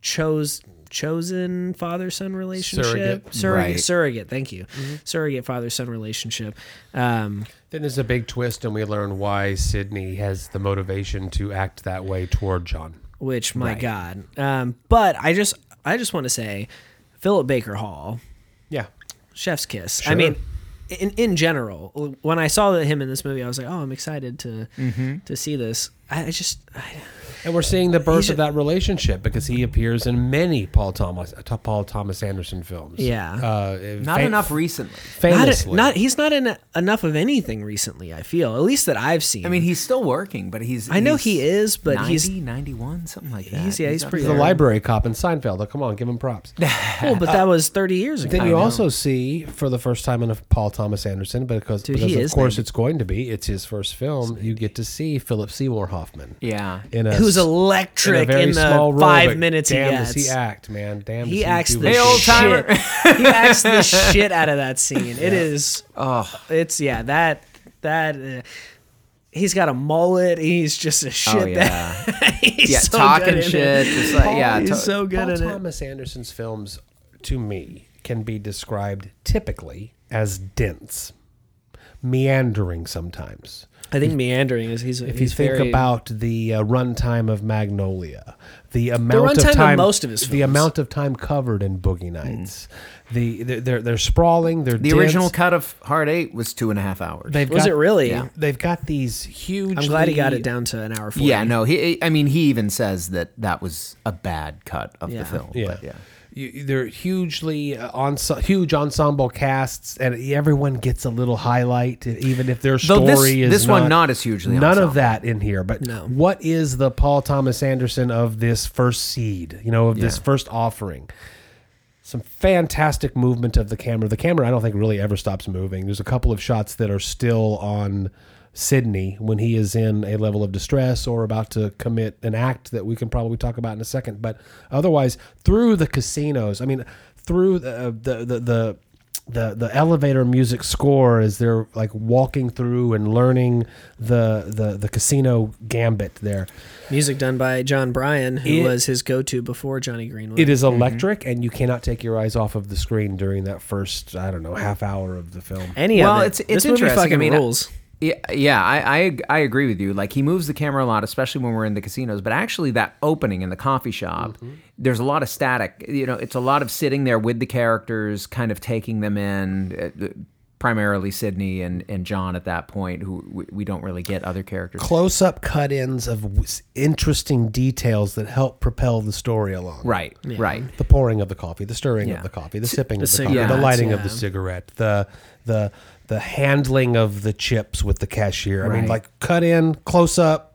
chose chosen father son relationship Surrogate. surrogate Right. surrogate thank you surrogate father son relationship um, Then there's a big twist, and we learn why Sydney has the motivation to act that way toward John. which my Right. god um, but i just i just want to say philip baker hall Yeah. chef's kiss i mean in in general when i saw him in this movie i was like oh i'm excited to Mm-hmm. to see this i, I just I, And we're seeing the birth a- of that relationship because he appears in many Paul Thomas uh, Paul Thomas Anderson films. Yeah. uh, Not fa- enough recently. not, Famously, not he's not in enough of anything recently i feel at least that i've seen I mean, he's still working, but he's. I know he's he is, but 90, he's 91, something like that. He's- yeah, he's up pretty He's the library cop in Seinfeld. Oh, come on, give him props. well, but that was 30 years ago. Then you also see for the first time in a Paul Thomas Anderson, because, Dude, because of course 90. it's going to be. It's his first film. You get to see Philip Seymour Hoffman Yeah. in a Who's s- electric in, in the small role, five but minutes he damn gets. does he act, man? Damn, He does acts the old timer. shit. he acts the shit out of that scene. It is. Oh, It's yeah. That that. Uh, he's got a mullet. He's just a shit. oh yeah. he's yeah, so talking good in shit. It. Just like, yeah. he's to- so good Paul in it. Thomas Anderson's films, to me, can be described typically as dense. Meandering sometimes. I think meandering is he's If he's you think very, about the uh, runtime of Magnolia, the amount runtime of of time, most of his the amount of time covered in Boogie Nights, the they're, they're they're sprawling. They're The dense. original cut of Hard Eight was two and a half hours. They've was got, it really? yeah. They've got these huge. I'm glad he got it down to an hour. 40. yeah, no, he. I mean, he even says that that was a bad cut of Yeah. the film. Yeah. but yeah. You, they're hugely uh, ense- huge ensemble casts, and everyone gets a little highlight, even if their story this, is this one not as hugely. None ensemble. of that in here. But No. what is the Paul Thomas Anderson of this first seed? You know, of this first offering. Some fantastic movement of the camera. The camera, I don't think, really ever stops moving. There's a couple of shots that are still on Sydney when he is in a level of distress or about to commit an act that we can probably talk about in a second. But otherwise, through the casinos, I mean, through the uh, the the, the the the elevator music score as they're like walking through and learning the the the casino gambit there. music done by Jon Brion, who It- was his go-to before Jonny Greenwood. It is mm-hmm. electric, and you cannot take your eyes off of the screen during that first I don't know half hour of the film. Any Well, of it. it's- it's this movie interesting. I mean, rules. Yeah, yeah, I, I I agree with you. Like he moves the camera a lot, especially when we're in the casinos. But actually, that opening in the coffee shop, Mm-hmm. there's a lot of static. You know, it's a lot of sitting there with the characters, kind of taking them in. uh, Primarily Sydney and, and John at that point, who we, we don't really get other characters. Close up cut ins of interesting details that help propel the story along. Right, right. the pouring of the coffee, the stirring Yeah. of the coffee, the sipping the of the coffee, the cigarettes, lighting of the cigarette, the the the handling of the chips with the cashier. I mean, Right. like cut in, close up.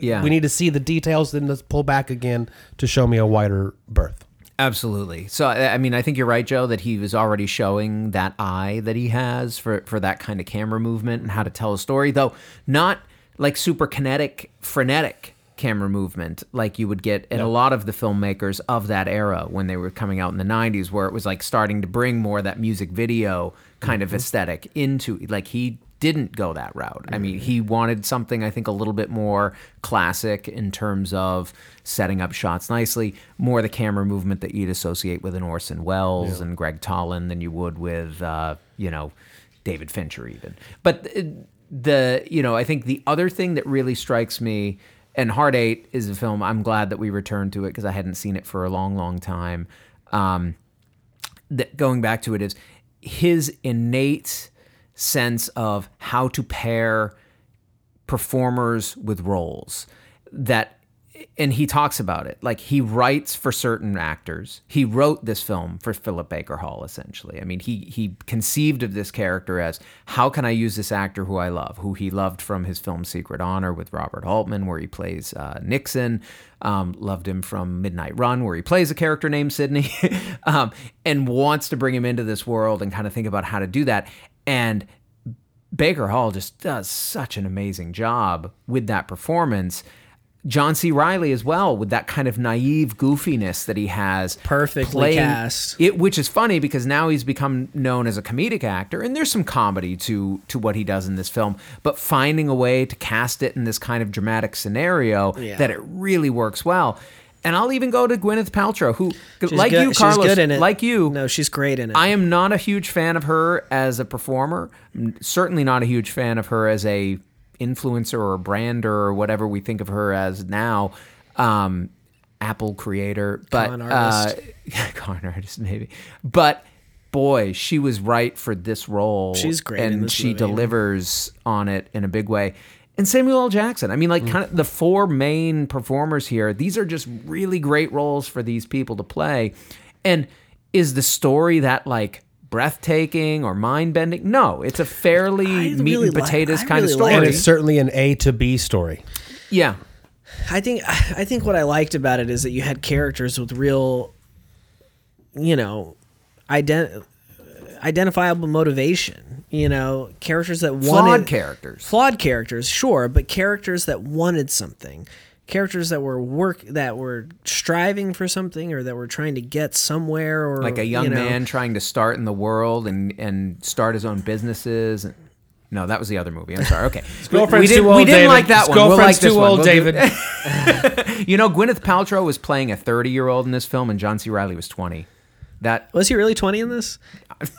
Yeah, We need to see the details, then let's pull back again to show me a wider berth. Absolutely. So I I mean, I think you're right, Joe, that he was already showing that eye that he has for for that kind of camera movement and how to tell a story, though not like super kinetic, frenetic camera movement like you would get in a lot of the filmmakers of that era when they were coming out in the 90s where it was like starting to bring more of that music video kind of aesthetic into like he didn't go that route. I mean, he wanted something I think a little bit more classic in terms of setting up shots nicely, more the camera movement that you'd associate with an Orson Welles and Gregg Toland than you would with uh, you know David Fincher even. But uh, the you know I think the other thing that really strikes me and Hard Eight is a film I'm glad that we returned to it because I hadn't seen it for a long long time. Um, that going back to it is his innate sense of how to pair performers with roles that and he talks about it. Like he writes for certain actors. He wrote this film for philip baker hall essentially. I mean he he conceived of this character as how can i use this actor who i love who he loved from his film secret honor with robert altman where he plays uh, nixon um, loved him from midnight run where he plays a character named sydney um, and wants to bring him into this world and kind of think about how to do that. And Baker Hall just does such an amazing job with that performance. John C. Reilly as well with that kind of naive goofiness that he has. Perfectly cast. It, which is funny because now he's become known as a comedic actor, and there's some comedy to to what he does in this film. But finding a way to cast it in this kind of dramatic scenario Yeah. that it really works well. And I'll even go to Gwyneth Paltrow, who, She's like good- you, Carlos, she's good in it. like you, No, she's great in it. I am not a huge fan of her as a performer. I'm certainly not a huge fan of her as a influencer or brander or whatever we think of her as now. Um, Apple creator, but Con uh, artist. con artist maybe. But boy, she was right for this role. She's great and she movie. delivers on it in a big way. And Samuel L. Jackson. I mean, Mm. like, kind of the four main performers here. These are just really great roles for these people to play. And is the story that like breathtaking or mind bending? No, it's a fairly I meat really and potatoes I kind really of story. And it's certainly an A to B story. yeah, I think I think what I liked about it is that you had characters with real, you know, ident- identifiable motivation. You know, characters that flawed wanted characters. flawed characters, sure, but characters that wanted something, characters that were work that were striving for something or that were trying to get somewhere, or like a young you know, man trying to start in the world and and start his own businesses. No, that was the other movie. I'm sorry. Okay, girlfriend's we didn't, too old, we didn't David. like that His one. We'll like too one. old, We'll David. you know, Gwyneth Paltrow was playing a 30 year old in this film, and John C. Reilly was 20. that Was he really 20 in this?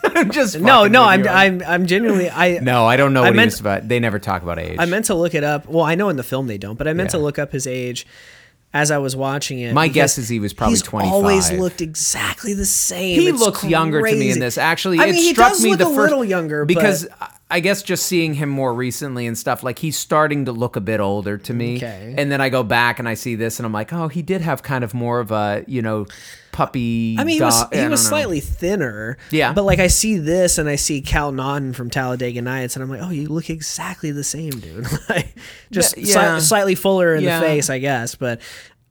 I'm just No, no, I'm. I'm I'm genuinely I no, I don't know I what he meant- was about. They never talk about age. I meant to look it up. Well, I know in the film they don't, but I meant to look up his age as I was watching it. My guess is he was probably he's always looked exactly the same. he It's looks younger to me in this. Actually, I it mean, he struck does me look the a first little younger because but- I guess just seeing him more recently and stuff like he's starting to look a bit older to me. Okay. And then I go back and I see this and I'm like, oh, he did have kind of more of a you know puppy. I mean, he was dog- I he don't was know. slightly thinner. Yeah. But like I see this and I see Cal Naughton from Talladega Nights and I'm like, oh, you look exactly the same, dude. like, just Yeah, sli- slightly fuller in Yeah. the face, I guess. But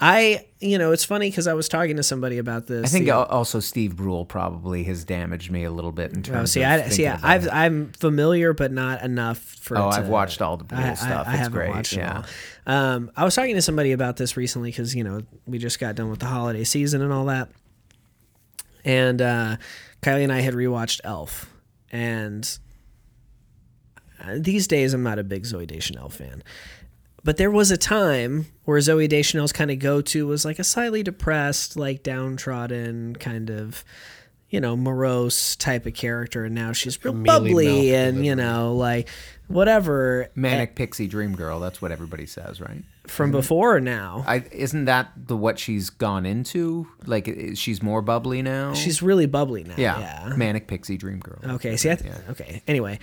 I, you know, it's funny because I was talking to somebody about this. I think the- also Steve Brule probably has damaged me a little bit in terms. Oh, see, of I, see, yeah, I've, I'm familiar, but not enough for. Oh, it I've watched all the Brule stuff. I, I It's great, watched yeah. Um, I was talking to somebody about this recently because you know we just got done with the holiday season and all that, and uh, Kylie and I had rewatched Elf, and uh, these days I'm not a big Zooey Deschanel fan. But there was a time where Zooey Deschanel's kind of go to was like a slightly depressed, like downtrodden, kind of, you know, morose type of character. And now she's real Mealy bubbly and, you know, like whatever. Manic Pixie Dream Girl. That's what everybody says, right? From mm-hmm. before or now? I isn't that the what she's gone into? Like she's more bubbly now. She's really bubbly now. yeah, Yeah. Manic Pixie Dream Girl. Okay. See, I th- okay. Anyway,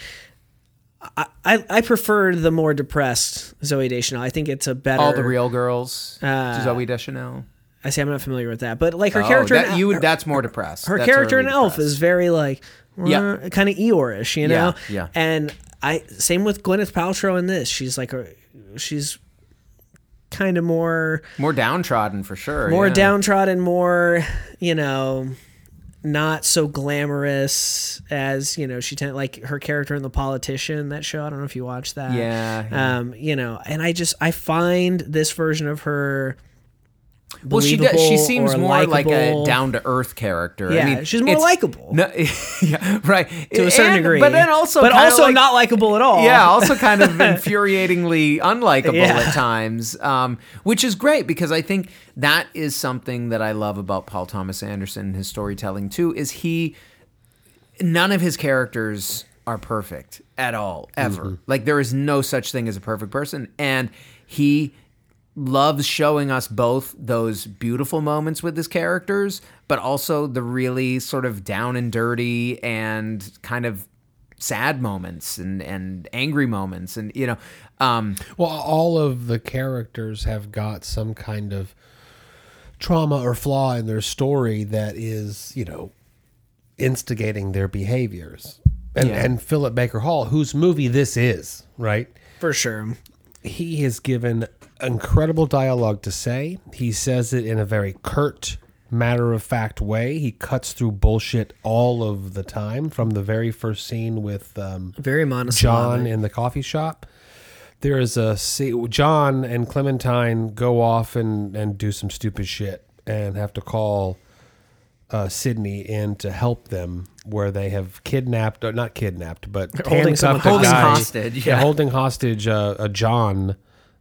I, I I prefer the more depressed Zooey Deschanel. I think it's a better. All the real girls. Uh, Zooey Deschanel. I say I'm not familiar with that, but like her Oh, character, that, in, you her. That's more depressed. her That's character in Elf depressed. is very like, Yeah. kind of Eeyore-ish, you know. Yeah, yeah. And I same with Gwyneth Paltrow in this. She's like a, she's kind of more more downtrodden for sure. more yeah. downtrodden, more you know, not so glamorous as you know she tend like her character in the politician that show. I don't know if you watched that. Yeah, yeah. Um, you know, and I just I find this version of her. Well, she does, she seems or more like a down to earth character. Yeah, I mean, she's more likable. No, yeah, right to a certain And- degree, but then also, but also like- not likable at all. Yeah, also kind of infuriatingly unlikable Yeah. at times, um, which is great because I think that is something that I love about Paul Thomas Anderson, and his storytelling too, is he none of his characters are perfect at all, ever. Like there is no such thing as a perfect person, and he loves showing us both those beautiful moments with his characters, but also the really sort of down and dirty and kind of sad moments and, and angry moments and you know um Well, all of the characters have got some kind of trauma or flaw in their story that is, you know, instigating their behaviors. And, Yeah. and Philip Baker Hall, whose movie this is, right? for sure. He has given incredible dialogue to say. He says it in a very curt, matter of fact way. He cuts through bullshit all of the time from the very first scene with um, Very monosyllabic. John in the coffee shop. There is a John and Clementine go off and, and do some stupid shit and have to call uh, Sydney in to help them where they have kidnapped, or not kidnapped, but holding someone Holding guy- hostage, yeah, yeah. holding hostage uh, a John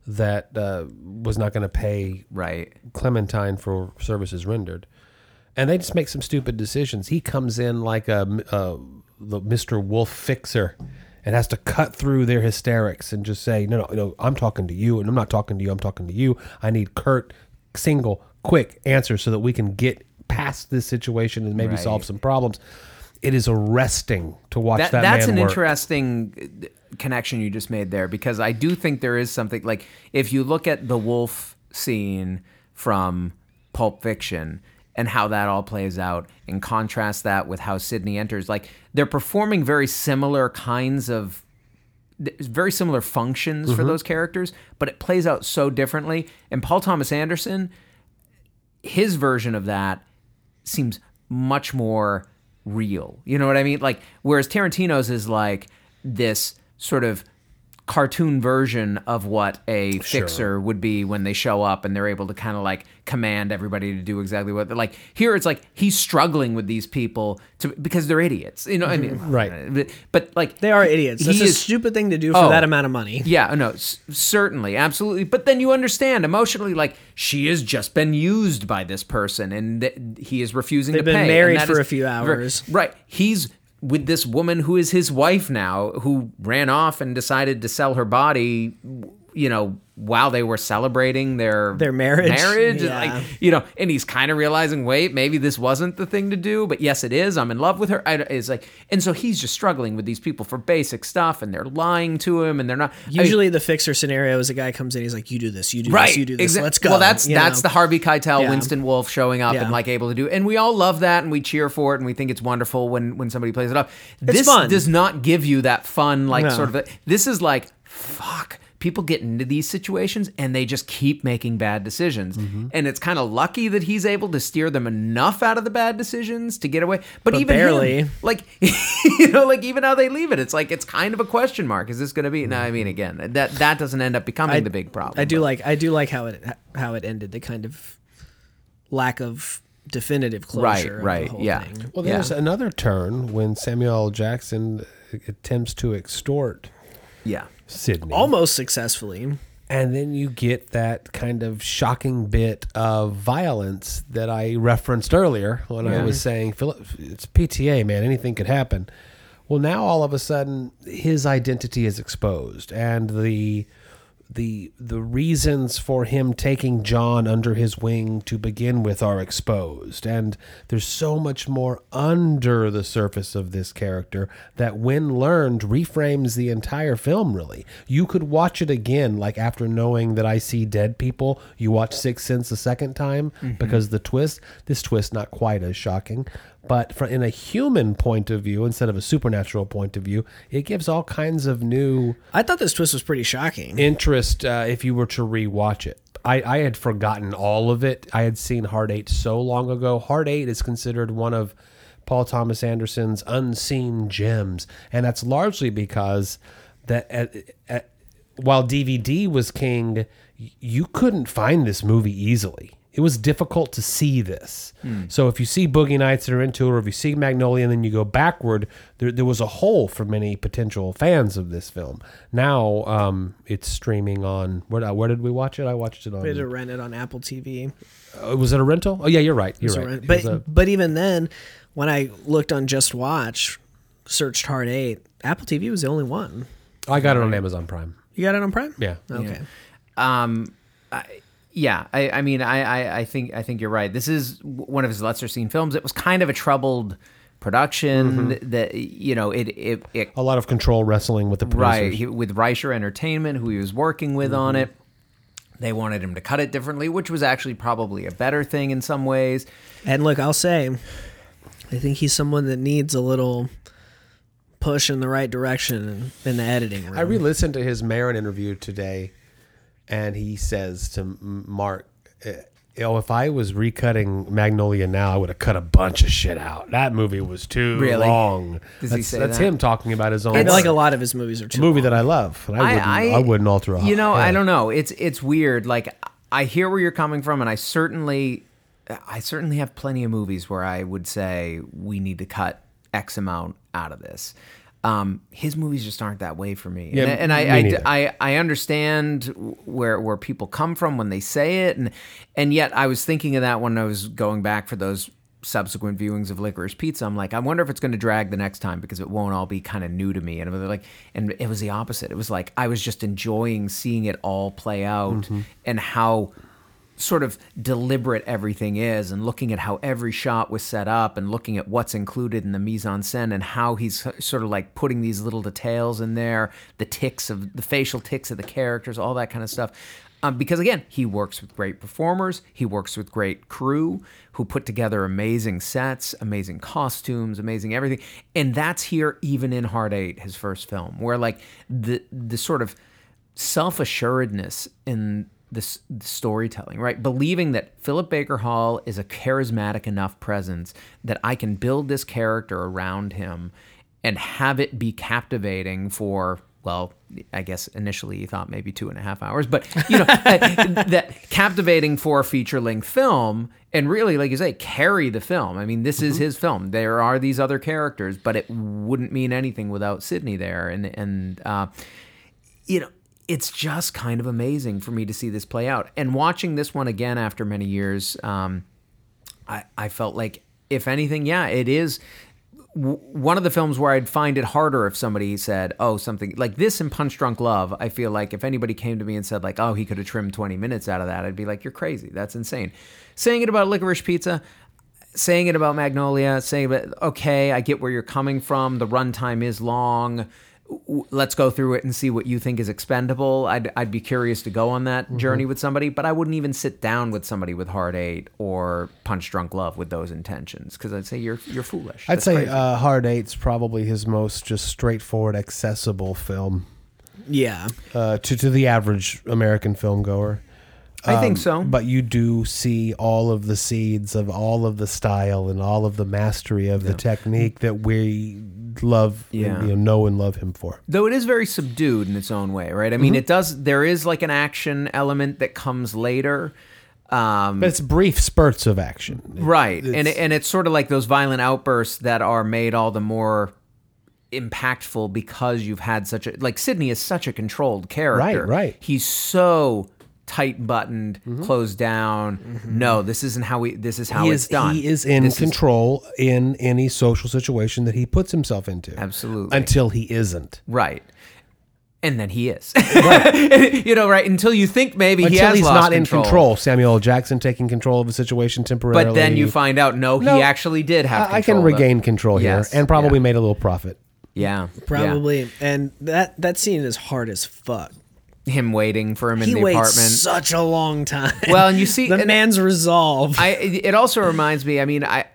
that uh, was not going to pay right Clementine for services rendered, and they just make some stupid decisions. He comes in like a, uh the Mister Wolf fixer, and has to cut through their hysterics and just say, "No, no, no, I'm talking to you, and I'm not talking to you. I'm talking to you. I need curt, single, quick answers so that we can get past this situation and maybe Right. solve some problems." It is arresting to watch that, that, that's an work. interesting connection you just made there because I do think there is something like if you look at the wolf scene from Pulp Fiction and how that all plays out and contrast that with how Sydney enters like they're performing very similar kinds of very similar functions for mm-hmm. those characters but it plays out so differently and Paul Thomas Anderson his version of that seems much more real. You know what I mean? Like whereas Tarantino's is like this sort of cartoon version of what a fixer would be when they show up and they're able to kind of like command everybody to do exactly what they're like here it's like he's struggling with these people to because they're idiots you know i mean mm-hmm. Right. but, but like They are idiots. He a is- stupid thing to do for Oh. that amount of money. yeah, no, s- certainly, absolutely. But then you understand emotionally, like she has just been used by this person, and th- he is refusing They've to been pay. married for is a few hours. right? He's with this woman who is his wife now, who ran off and decided to sell her body. You know, while they were celebrating their Their marriage. marriage, and, Yeah. like you know, and he's kind of realizing, wait, maybe this wasn't the thing to do, but yes, it is. I'm in love with her. I, it's like, and so he's just struggling with these people for basic stuff, and they're lying to him, and they're not I mean, Usually, the fixer scenario is a guy comes in, he's like, "You do this, you do right this, you do this. exa- Let's go." well that's you that's know? the harvey keitel Yeah. winston wolf showing up Yeah. and like able to do and we all love that and we cheer for it and we think it's wonderful when when somebody plays it up this fun. does not give you that fun like No. sort of this is like fuck people get into these situations and they just keep making bad decisions Mm-hmm. and it's kind of lucky that he's able to steer them enough out of the bad decisions to get away but, But even barely. him, like you know like even how they leave it it's like it's kind of a question mark is this going to be no i mean again that that doesn't end up becoming the big problem I do but- like I do like how it how it ended. The kind of lack of definitive closure. Right, right, The whole yeah. Thing. Well, Yeah. there's another turn when Samuel Jackson attempts to extort yeah Sydney. Almost successfully. And then you get that kind of shocking bit of violence that I referenced earlier when I was saying, Philip, it's PTA, man. Anything could happen. Well, now all of a sudden, his identity is exposed, and the the the reasons for him taking John under his wing to begin with are exposed. And there's so much more under the surface of this character that when learned reframes the entire film really. You could watch it again like after knowing that I see dead people you watch Sixth Sense a second time mm-hmm. because the twist this twist not quite as shocking but from in a human point of view instead of a supernatural point of view it gives all kinds of new I thought this twist was pretty shocking. interest uh, if you were to rewatch it. I, I had forgotten all of it. I had seen Hard Eight so long ago. Hard Eight is considered one of Paul Thomas Anderson's unseen gems, and that's largely because that at, at, while DVD was king, y- you couldn't find this movie easily. It was difficult to see this. So if you see Boogie Nights that are into it, or if you see Magnolia and then you go backward, there, there was a hole for many potential fans of this film. Now um, it's streaming on where, where did we watch it? I watched it on. We had to rent it on Apple TV. Uh, was it a rental? Oh yeah, you're right. You're right. rent- But a- but even then, when I looked on Just Watch, searched Hard Eight, Apple TV was the only one. I got it on Amazon Prime. You got it on Prime? Yeah. Okay. Um, I, yeah, I, I mean, I, I, I think I think you're right. This is one of his lesser seen films. It was kind of a troubled production. Mm-hmm. That you know, it it, it A lot of control wrestling with the producers. right with Rysher Entertainment, who he was working with on Mm-hmm. it. They wanted him to cut it differently, which was actually probably a better thing in some ways. And look, I'll say, I think he's someone that needs a little push in the right direction in, in the editing room. I re-listened to his Maron interview today, and he says to Mark, eh, "You know, if I was recutting Magnolia now, I would have cut a bunch of shit out. That movie was too Really? long." Does he that's say that's that? him talking about his own I feel like a lot of his movies are too movie long. that I love. And I, wouldn't, I, wouldn't alter a You know, I don't know. It's it's weird. Like I hear where you're coming from, and I certainly, I certainly have plenty of movies where I would say we need to cut X amount out of this. Um, his movies just aren't that way for me, Yeah, and, and I, I. I I understand where where people come from when they say it, and and yet I was thinking of that when I was going back for those subsequent viewings of Licorice Pizza. I'm like, I wonder if it's going to drag the next time because it won't all be kind of new to me. And it was like, and it was the opposite. It was like I was just enjoying seeing it all play out and how sort of deliberate everything is and looking at how every shot was set up and looking at what's included in the mise en scène and how he's sort of like putting these little details in there the ticks of the facial ticks of the characters all that kind of stuff. Um, because again he works with great performers he works with great crew who put together amazing sets amazing costumes amazing everything and that's here even in hard eight his first film where like the the sort of self-assuredness in this storytelling, right? Believing that Philip Baker Hall is a charismatic enough presence that I can build this character around him and have it be captivating for well, I guess initially you thought maybe two and a half hours, but you know, that, that captivating for a feature length film and really, like you say, carry the film. I mean, this is his film. There are these other characters, but it wouldn't mean anything without Sydney there. And, and, uh, you know, it's just kind of amazing for me to see this play out. And watching this one again after many years, um, I, I felt like, if anything, yeah, it is w- one of the films where I'd find it harder if somebody said, "Oh, something like this" in Punch Drunk Love. I feel like if anybody came to me and said, like, "Oh, he could have trimmed twenty minutes out of that," I'd be like, "You're crazy. That's insane." Saying it about Licorice Pizza, saying it about Magnolia, saying about okay, I get where you're coming from. The runtime is long. W- Let's go through it and see what you think is expendable. I'd, I'd be curious to go on that journey with somebody, but I wouldn't even sit down with somebody with Hard Eight or Punch Drunk Love with those intentions because I'd say you're you're foolish. I'd That's say crazy. uh, Hard Eight's probably his most just straightforward, accessible film Yeah. uh, to to the average American film goer. I think so. But you do see all of the seeds of all of the style and all of the mastery of the technique that we love, Yeah. you know, know and love him for. Though it is very subdued in its own way, right? I mean, it does. There is like an action element that comes later, um, But it's brief spurts of action. right? and It's- it, and it's sort of like those violent outbursts that are made all the more impactful because you've had such a like Sydney is such a controlled character. Right, right. He's so tight buttoned, mm-hmm. closed down. Mm-hmm. No, this isn't how we. This is how he it's is, done. he is in This control in any social situation that he puts himself into. Absolutely. Until he isn't. Right. And then he is. you know, right? Until you think maybe he has he's lost not in control. Samuel Jackson taking control of a situation temporarily. But then you find out, no, No, he actually did have. I, I can control of it. regain control here Yes, and probably yeah. made a little profit. Yeah, Probably. And that that scene is hard as fuck. Him waiting for him in He the waits apartment. such a long time. Well, and you see- the man's resolve. I. It also reminds me. I mean, I.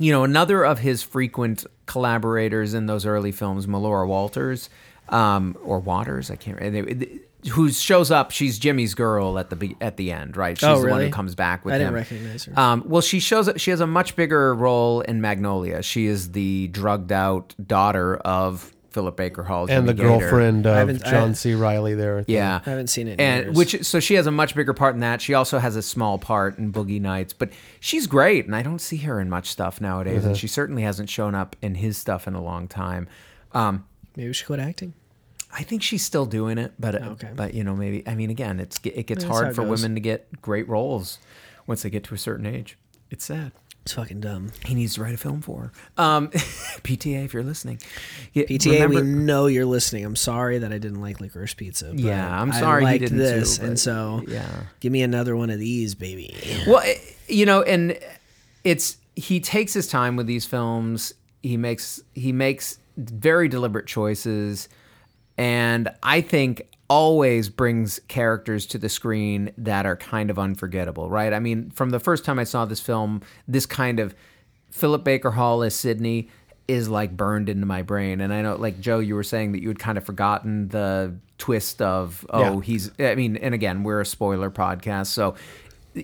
You know, another of his frequent collaborators in those early films, Melora Walters, um, or Waters, I can't. remember, Who shows up? She's Jimmy's girl at the be- at the end, right? She's Oh, the one who comes back with I him. didn't recognize her. Um, well, she shows up. She has a much bigger role in Magnolia. She is the drugged out daughter of Philip Baker Hall And the Gator. girlfriend of John C. Reilly there. the- Yeah, I haven't seen it in and years. which so she has a much bigger part in that. She also has a small part in Boogie Nights, but she's great, and I don't see her in much stuff nowadays. Mm-hmm. And she certainly hasn't shown up in his stuff in a long time. Um, Maybe she should quit acting. I think she's still doing it, but Okay. but you know maybe I mean again it's it gets that's hard it for goes. women to get great roles once they get to a certain age. It's sad. It's fucking dumb. He needs to write a film for her. Um, PTA, if you're listening. Yeah, PTA, we know you're listening. I'm sorry that I didn't like licorice pizza. but Yeah, I'm sorry I liked didn't this, too, and so yeah. give me another one of these, baby. Well, you know, and it's he takes his time with these films. He makes he makes very deliberate choices, and I think always brings characters to the screen that are kind of unforgettable. Right? I mean, from the first time I saw this film, this kind of Philip Baker Hall as Sydney is like burned into my brain. And I know, like Joe, you were saying that you had kind of forgotten the twist of oh Yeah. he's. I mean, and again, we're a spoiler podcast, so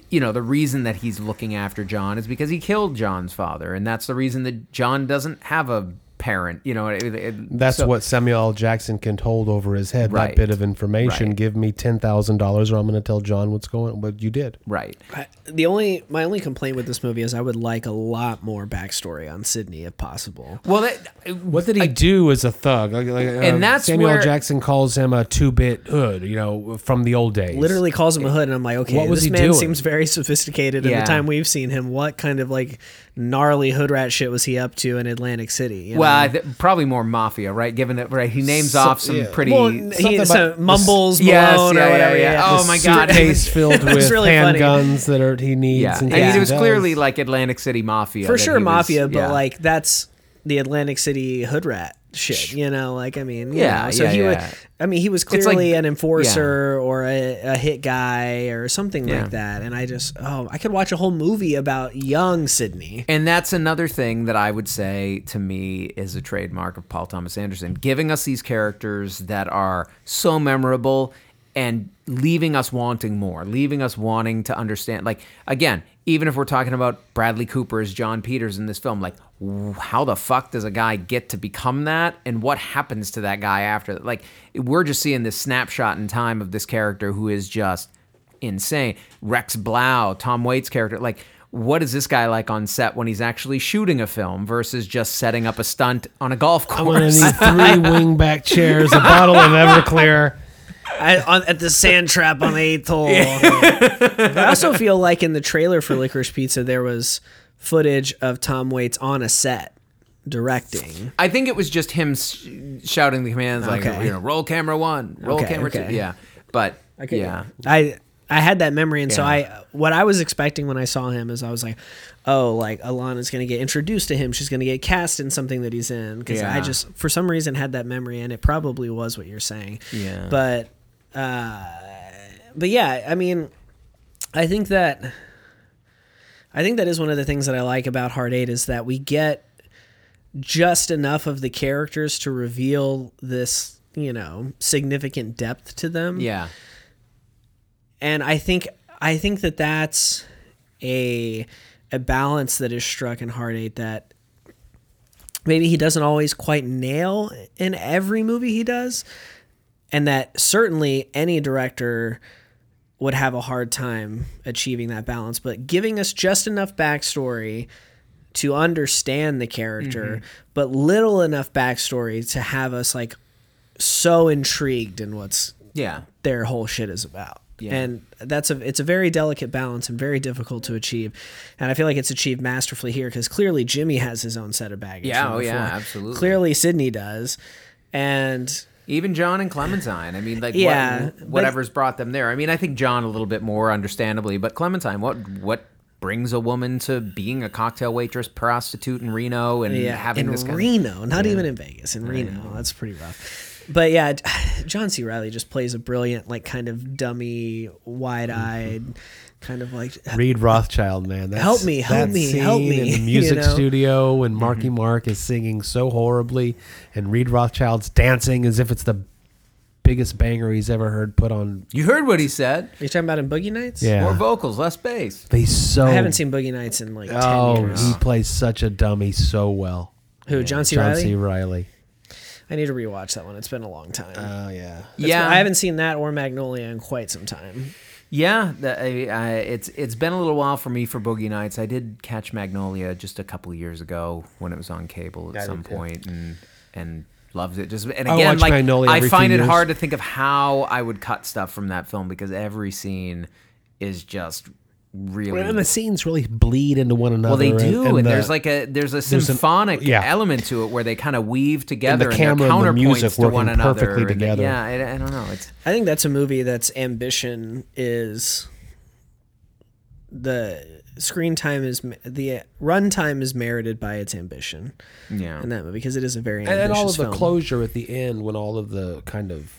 you know the reason that he's looking after John is because he killed John's father, and that's the reason that John doesn't have a parent. You know, it- it- That's so- what Samuel L. Jackson can hold over his head. Right. That bit of information. Right. Give me ten thousand dollars, or I'm going to tell John what's going. What you did. Right. I, the only my only complaint with this movie is I would like a lot more backstory on Sydney if possible. Well, that, What did he do as a thug? Like, like, And uh, that's Samuel L. where- Jackson calls him a two-bit hood. You know, from the old days. Literally calls him a hood, and I'm like, okay, What was this he man doing? seems very sophisticated. In the time we've seen him, what kind of like gnarly hood rat shit was he up to in Atlantic City? you well, know? I th- probably more mafia, right? Given that, right? He names So- off some yeah. pretty. well, he about so, the- mumbles Yes, Malone yeah, or yeah, whatever. yeah. Yeah, Oh The my God. suitcase filled with really funny. handguns that are he needs. yeah, and I mean, it was does. clearly like Atlantic City mafia for that sure he was- mafia, but yeah. like that's the Atlantic City hood rat shit. You know, like I mean, Yeah, know, so yeah, he yeah. would. I mean, he was like- clearly an enforcer or a, a hit guy or something Yeah. like that. And I just, oh, I could watch a whole movie about young Sydney. And that's another thing that I would say to me is a trademark of Paul Thomas Anderson, giving us these characters that are so memorable and leaving us wanting more, leaving us wanting to understand. Like, again, even if we're talking about Bradley Cooper as Jon Peters in this film, like how the fuck does a guy get to become that, and what happens to that guy after? Like we're just seeing this snapshot in time of this character who is just insane. Rex Blau, Tom Waits' character, like. What is this guy like on set when he's actually shooting a film versus just setting up a stunt on a golf course? I'm gonna need three wingback chairs, a bottle of Everclear. I, on, at the sand trap on the eighth hole. I also feel like in the trailer for Licorice Pizza, there was footage of Tom Waits on a set directing. I think it was just him sh- shouting the commands like, Okay. you know, roll camera one, roll Okay, camera okay. two. Yeah. But yeah. I I had that memory, and so I what I was expecting when I saw him is I was like, oh, like Alana's gonna get introduced to him. She's gonna get cast in something that he's in because I just for some reason had that memory, and it probably was what you're saying. Yeah. But uh, but yeah, I mean, I think that I think that is one of the things that I like about Hard Eight is that we get just enough of the characters to reveal this, you know, significant depth to them Yeah. And I think I think that that's a a balance that is struck in Hard Eight that maybe he doesn't always quite nail in every movie he does, and that certainly any director would have a hard time achieving that balance. But giving us just enough backstory to understand the character, mm-hmm. but little enough backstory to have us like so intrigued in what's Yeah. their whole shit is about. Yeah. And that's a it's a very delicate balance and very difficult to achieve. And I feel like it's achieved masterfully here because clearly Jimmy has his own set of baggage. Yeah, oh, yeah, absolutely. Clearly Sydney does. And Even John and Clementine. I mean, like, Yeah, what, but- whatever's brought them there. I mean, I think John a little bit more, understandably, but Clementine, what what brings a woman to being a cocktail waitress, prostitute in Reno, and yeah, having in this kind Reno, not even in Vegas, in Reno. That's pretty rough. But yeah, John C. Reilly just plays a brilliant, like kind of dummy, wide-eyed, mm-hmm. kind of like uh, Reed Rothschild, man. That's, Help me, help that me, scene help me, In the you music know? studio when mm-hmm. Marky Mark is singing so horribly, and Reed Rothschild's dancing as if it's the biggest banger he's ever heard put on. You heard what he said. Are you talking about in Boogie Nights? Yeah, More vocals, less bass. he's so. I haven't seen Boogie Nights in like ten Oh, years. he plays such a dummy so well. Who? John C. John Reilly. C. Reilly. I need to rewatch that one. It's been a long time. Oh yeah. That's yeah, why I haven't seen that or Magnolia in quite some time. Yeah, the, I, I, it's it's been a little while for me for Boogie Nights. I did catch Magnolia just a couple years ago when it was on cable at I some did too. point, and mm. and loved it. Just and again, like Magnolia I find it years. hard to think of how I would cut stuff from that film because every scene is just really And the scenes really bleed into one another. well, they do, and, the- there's like a there's a an- symphonic yeah. element to it where they kind of weave together The camera and they're the music to one working another. perfectly and- together. Yeah, I, I don't know. It's I think that's a movie that's ambition is the screen time is the runtime is merited by its ambition yeah. in that movie because it is a very and, ambitious and all of the film. closure at the end when all of the kind of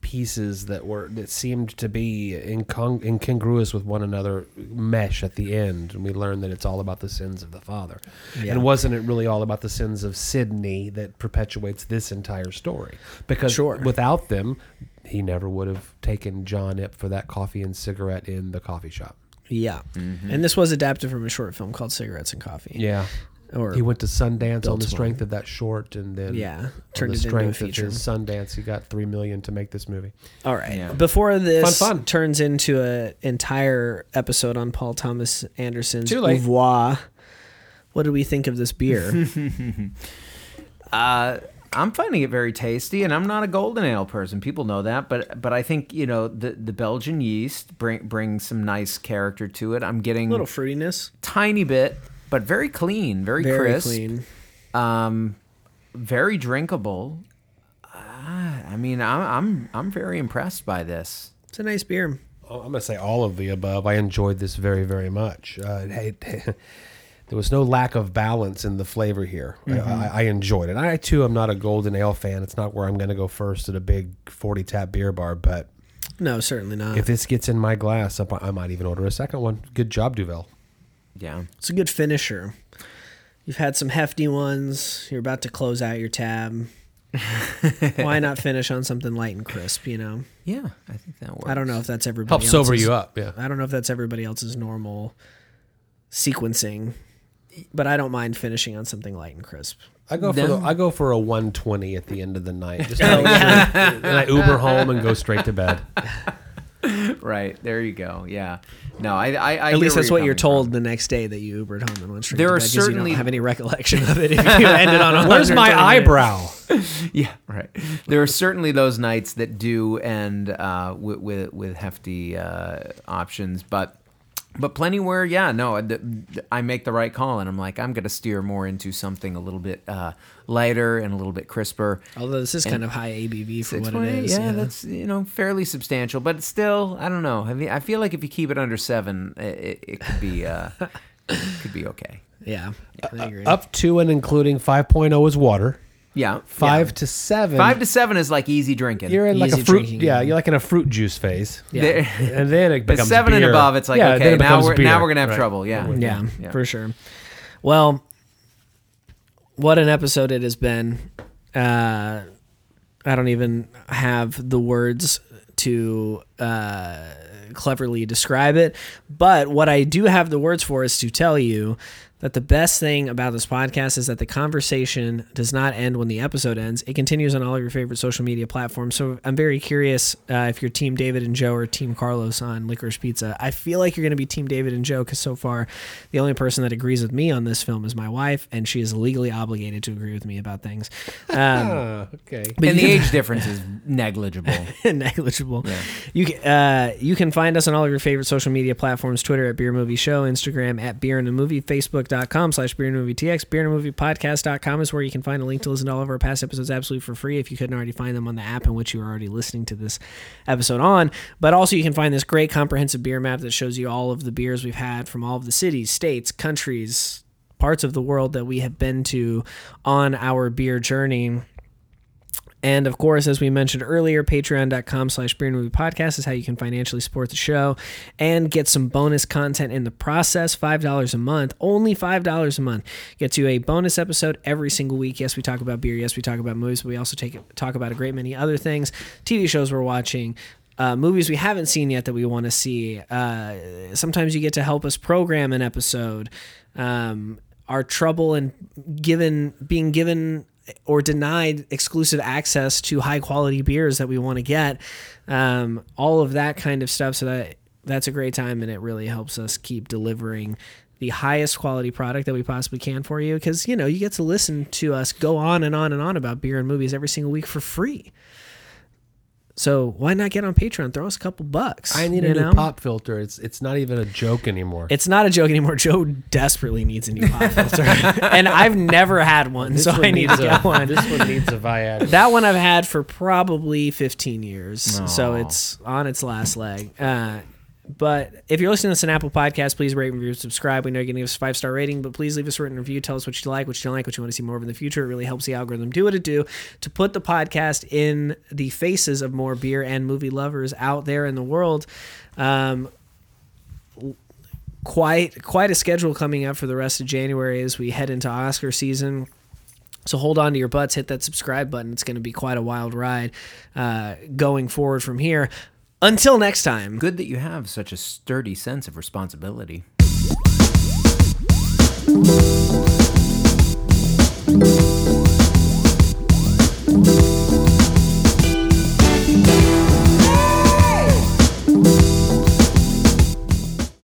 pieces that were that seemed to be incong- incongruous with one another mesh at the end. And we learn that it's all about the sins of the father. Yeah. and wasn't it really all about the sins of sydney that perpetuates this entire story. Because Sure. without them he never would have taken john up for that coffee and cigarette in the coffee shop. Yeah, mm-hmm. and this was adapted from a short film called Cigarettes and Coffee. yeah or he went to Sundance on the Biltmore. strength of that short, and then Yeah, turned the it into a strength of feature. his Sundance, he got three million to make this movie. All right. Yeah. Before this Fun, fun. turns into an entire episode on Paul Thomas Anderson's Too late. oeuvre, what do we think of this beer? Uh, I'm finding it very tasty, and I'm not a golden ale person. People know that, but but I think you know the the Belgian yeast bring brings some nice character to it. I'm getting a little fruitiness, tiny bit, but very clean, very, very crisp, clean. um, very drinkable. Uh, I mean, I'm I'm I'm very impressed by this. It's a nice beer. Oh, I'm going to say all of the above. I enjoyed this very, very much. Uh, it, there was no lack of balance in the flavor here. I, I, I enjoyed it. I too am not a golden ale fan. It's not where I'm going to go first at a big 40 tap beer bar, but No, certainly not. if this gets in my glass, I, I might even order a second one. Good job, Duvel. Yeah, it's a good finisher. You've had some hefty ones. You're about to close out your tab. Why not finish on something light and crisp? You know, yeah, I think that works. I don't know if that's everybody. Helps sober else's- you up. Yeah. I don't know if that's everybody else's normal sequencing, but I don't mind finishing on something light and crisp. I go for No. the, I go for a 120 at the end of the night. Just to make and I Uber home and go straight to bed. Right there, you go. Yeah. No, I. I, I At least that's what you're told from. the next day that you Ubered home and went straight There to are bed 'cause you don't have any recollection of it if you ended on a Where's my eyebrow? Yeah, right. There are certainly those nights that do end uh, with, with with hefty uh, options, but but plenty where yeah, no, th- th- I make the right call, and I'm like I'm going to steer more into something a little bit uh, lighter and a little bit crisper. Although this is kind of high ABV for what it 6.8, is. yeah, that's you know fairly substantial, but still, I don't know. I mean, I feel like if you keep it under seven, it, it, it could be uh, could be okay. yeah. I agree. Up to and including 5.0 is water. Yeah, Five yeah. to seven. five to seven is like easy drinking. You're in like Easy a fruit. drinking, yeah, yeah. you're like in a fruit juice phase. yeah. And then it becomes But becomes seven and above, it's like Yeah, okay, it now we're beer. now we're gonna have Right. trouble. Yeah, yeah, Yeah. for sure. Well, what an episode it has been. Uh, I don't even have the words to uh, cleverly describe it, but what I do have the words for is to tell you that the best thing about this podcast is that the conversation does not end when the episode ends. It continues on all of your favorite social media platforms. So I'm very curious uh, if you're Team David and Joe or Team Carlos on Licorice Pizza. I feel like you're going to be Team David and Joe because so far the only person that agrees with me on this film is my wife, and she is legally obligated to agree with me about things. Um, Ah, okay. but and the you- age difference is negligible. negligible. You can uh, you can find us on all of your favorite social media platforms: Twitter at Beer Movie Show, Instagram at Beer and a Movie, Facebook.com slash Beer and Movie TX, Beer and Movie Podcast.com is where you can find a link to listen to all of our past episodes absolutely for free if you couldn't already find them on the app in which you are already listening to this episode on. But also you can find this great comprehensive beer map that shows you all of the beers we've had from all of the cities, states, countries, parts of the world that we have been to on our beer journey. And of course, as we mentioned earlier, patreon.com slash beer and movie podcast is how you can financially support the show and get some bonus content in the process. $5 a month, only $5 a month. Gets you a bonus episode every single week. Yes, we talk about beer. Yes, we talk about movies, but we also take talk about a great many other things, TV shows we're watching, uh, movies we haven't seen yet that we want to see. Uh, sometimes you get to help us program an episode. Um, our trouble and given being given or denied exclusive access to high quality beers that we want to get, um, all of that kind of stuff. So that that's a great time, and it really helps us keep delivering the highest quality product that we possibly can for you. Because you know you get to listen to us go on and on and on about beer and movies every single week for free. So why not get on Patreon? Throw us a couple bucks. I need a you new know? pop filter. It's it's not even a joke anymore. It's not a joke anymore. Joe desperately needs a new pop filter, and I've never had one, This so one I need to needs get one. This one needs a Viagra. That one I've had for probably 15 years, so it's on its last leg. Uh, but if you're listening to this on Apple Podcast, please rate, review, subscribe. We know you're going to give us a five star rating, but please leave us a written review. Tell us what you like, what you don't like, what you want to see more of in the future. It really helps the algorithm do what it do to put the podcast in the faces of more beer and movie lovers out there in the world. Um, quite quite a schedule coming up for the rest of January as we head into Oscar season. So hold on to your butts, hit that subscribe button. It's going to be quite a wild ride uh, going forward from here. Until next time. Good that you have such a sturdy sense of responsibility.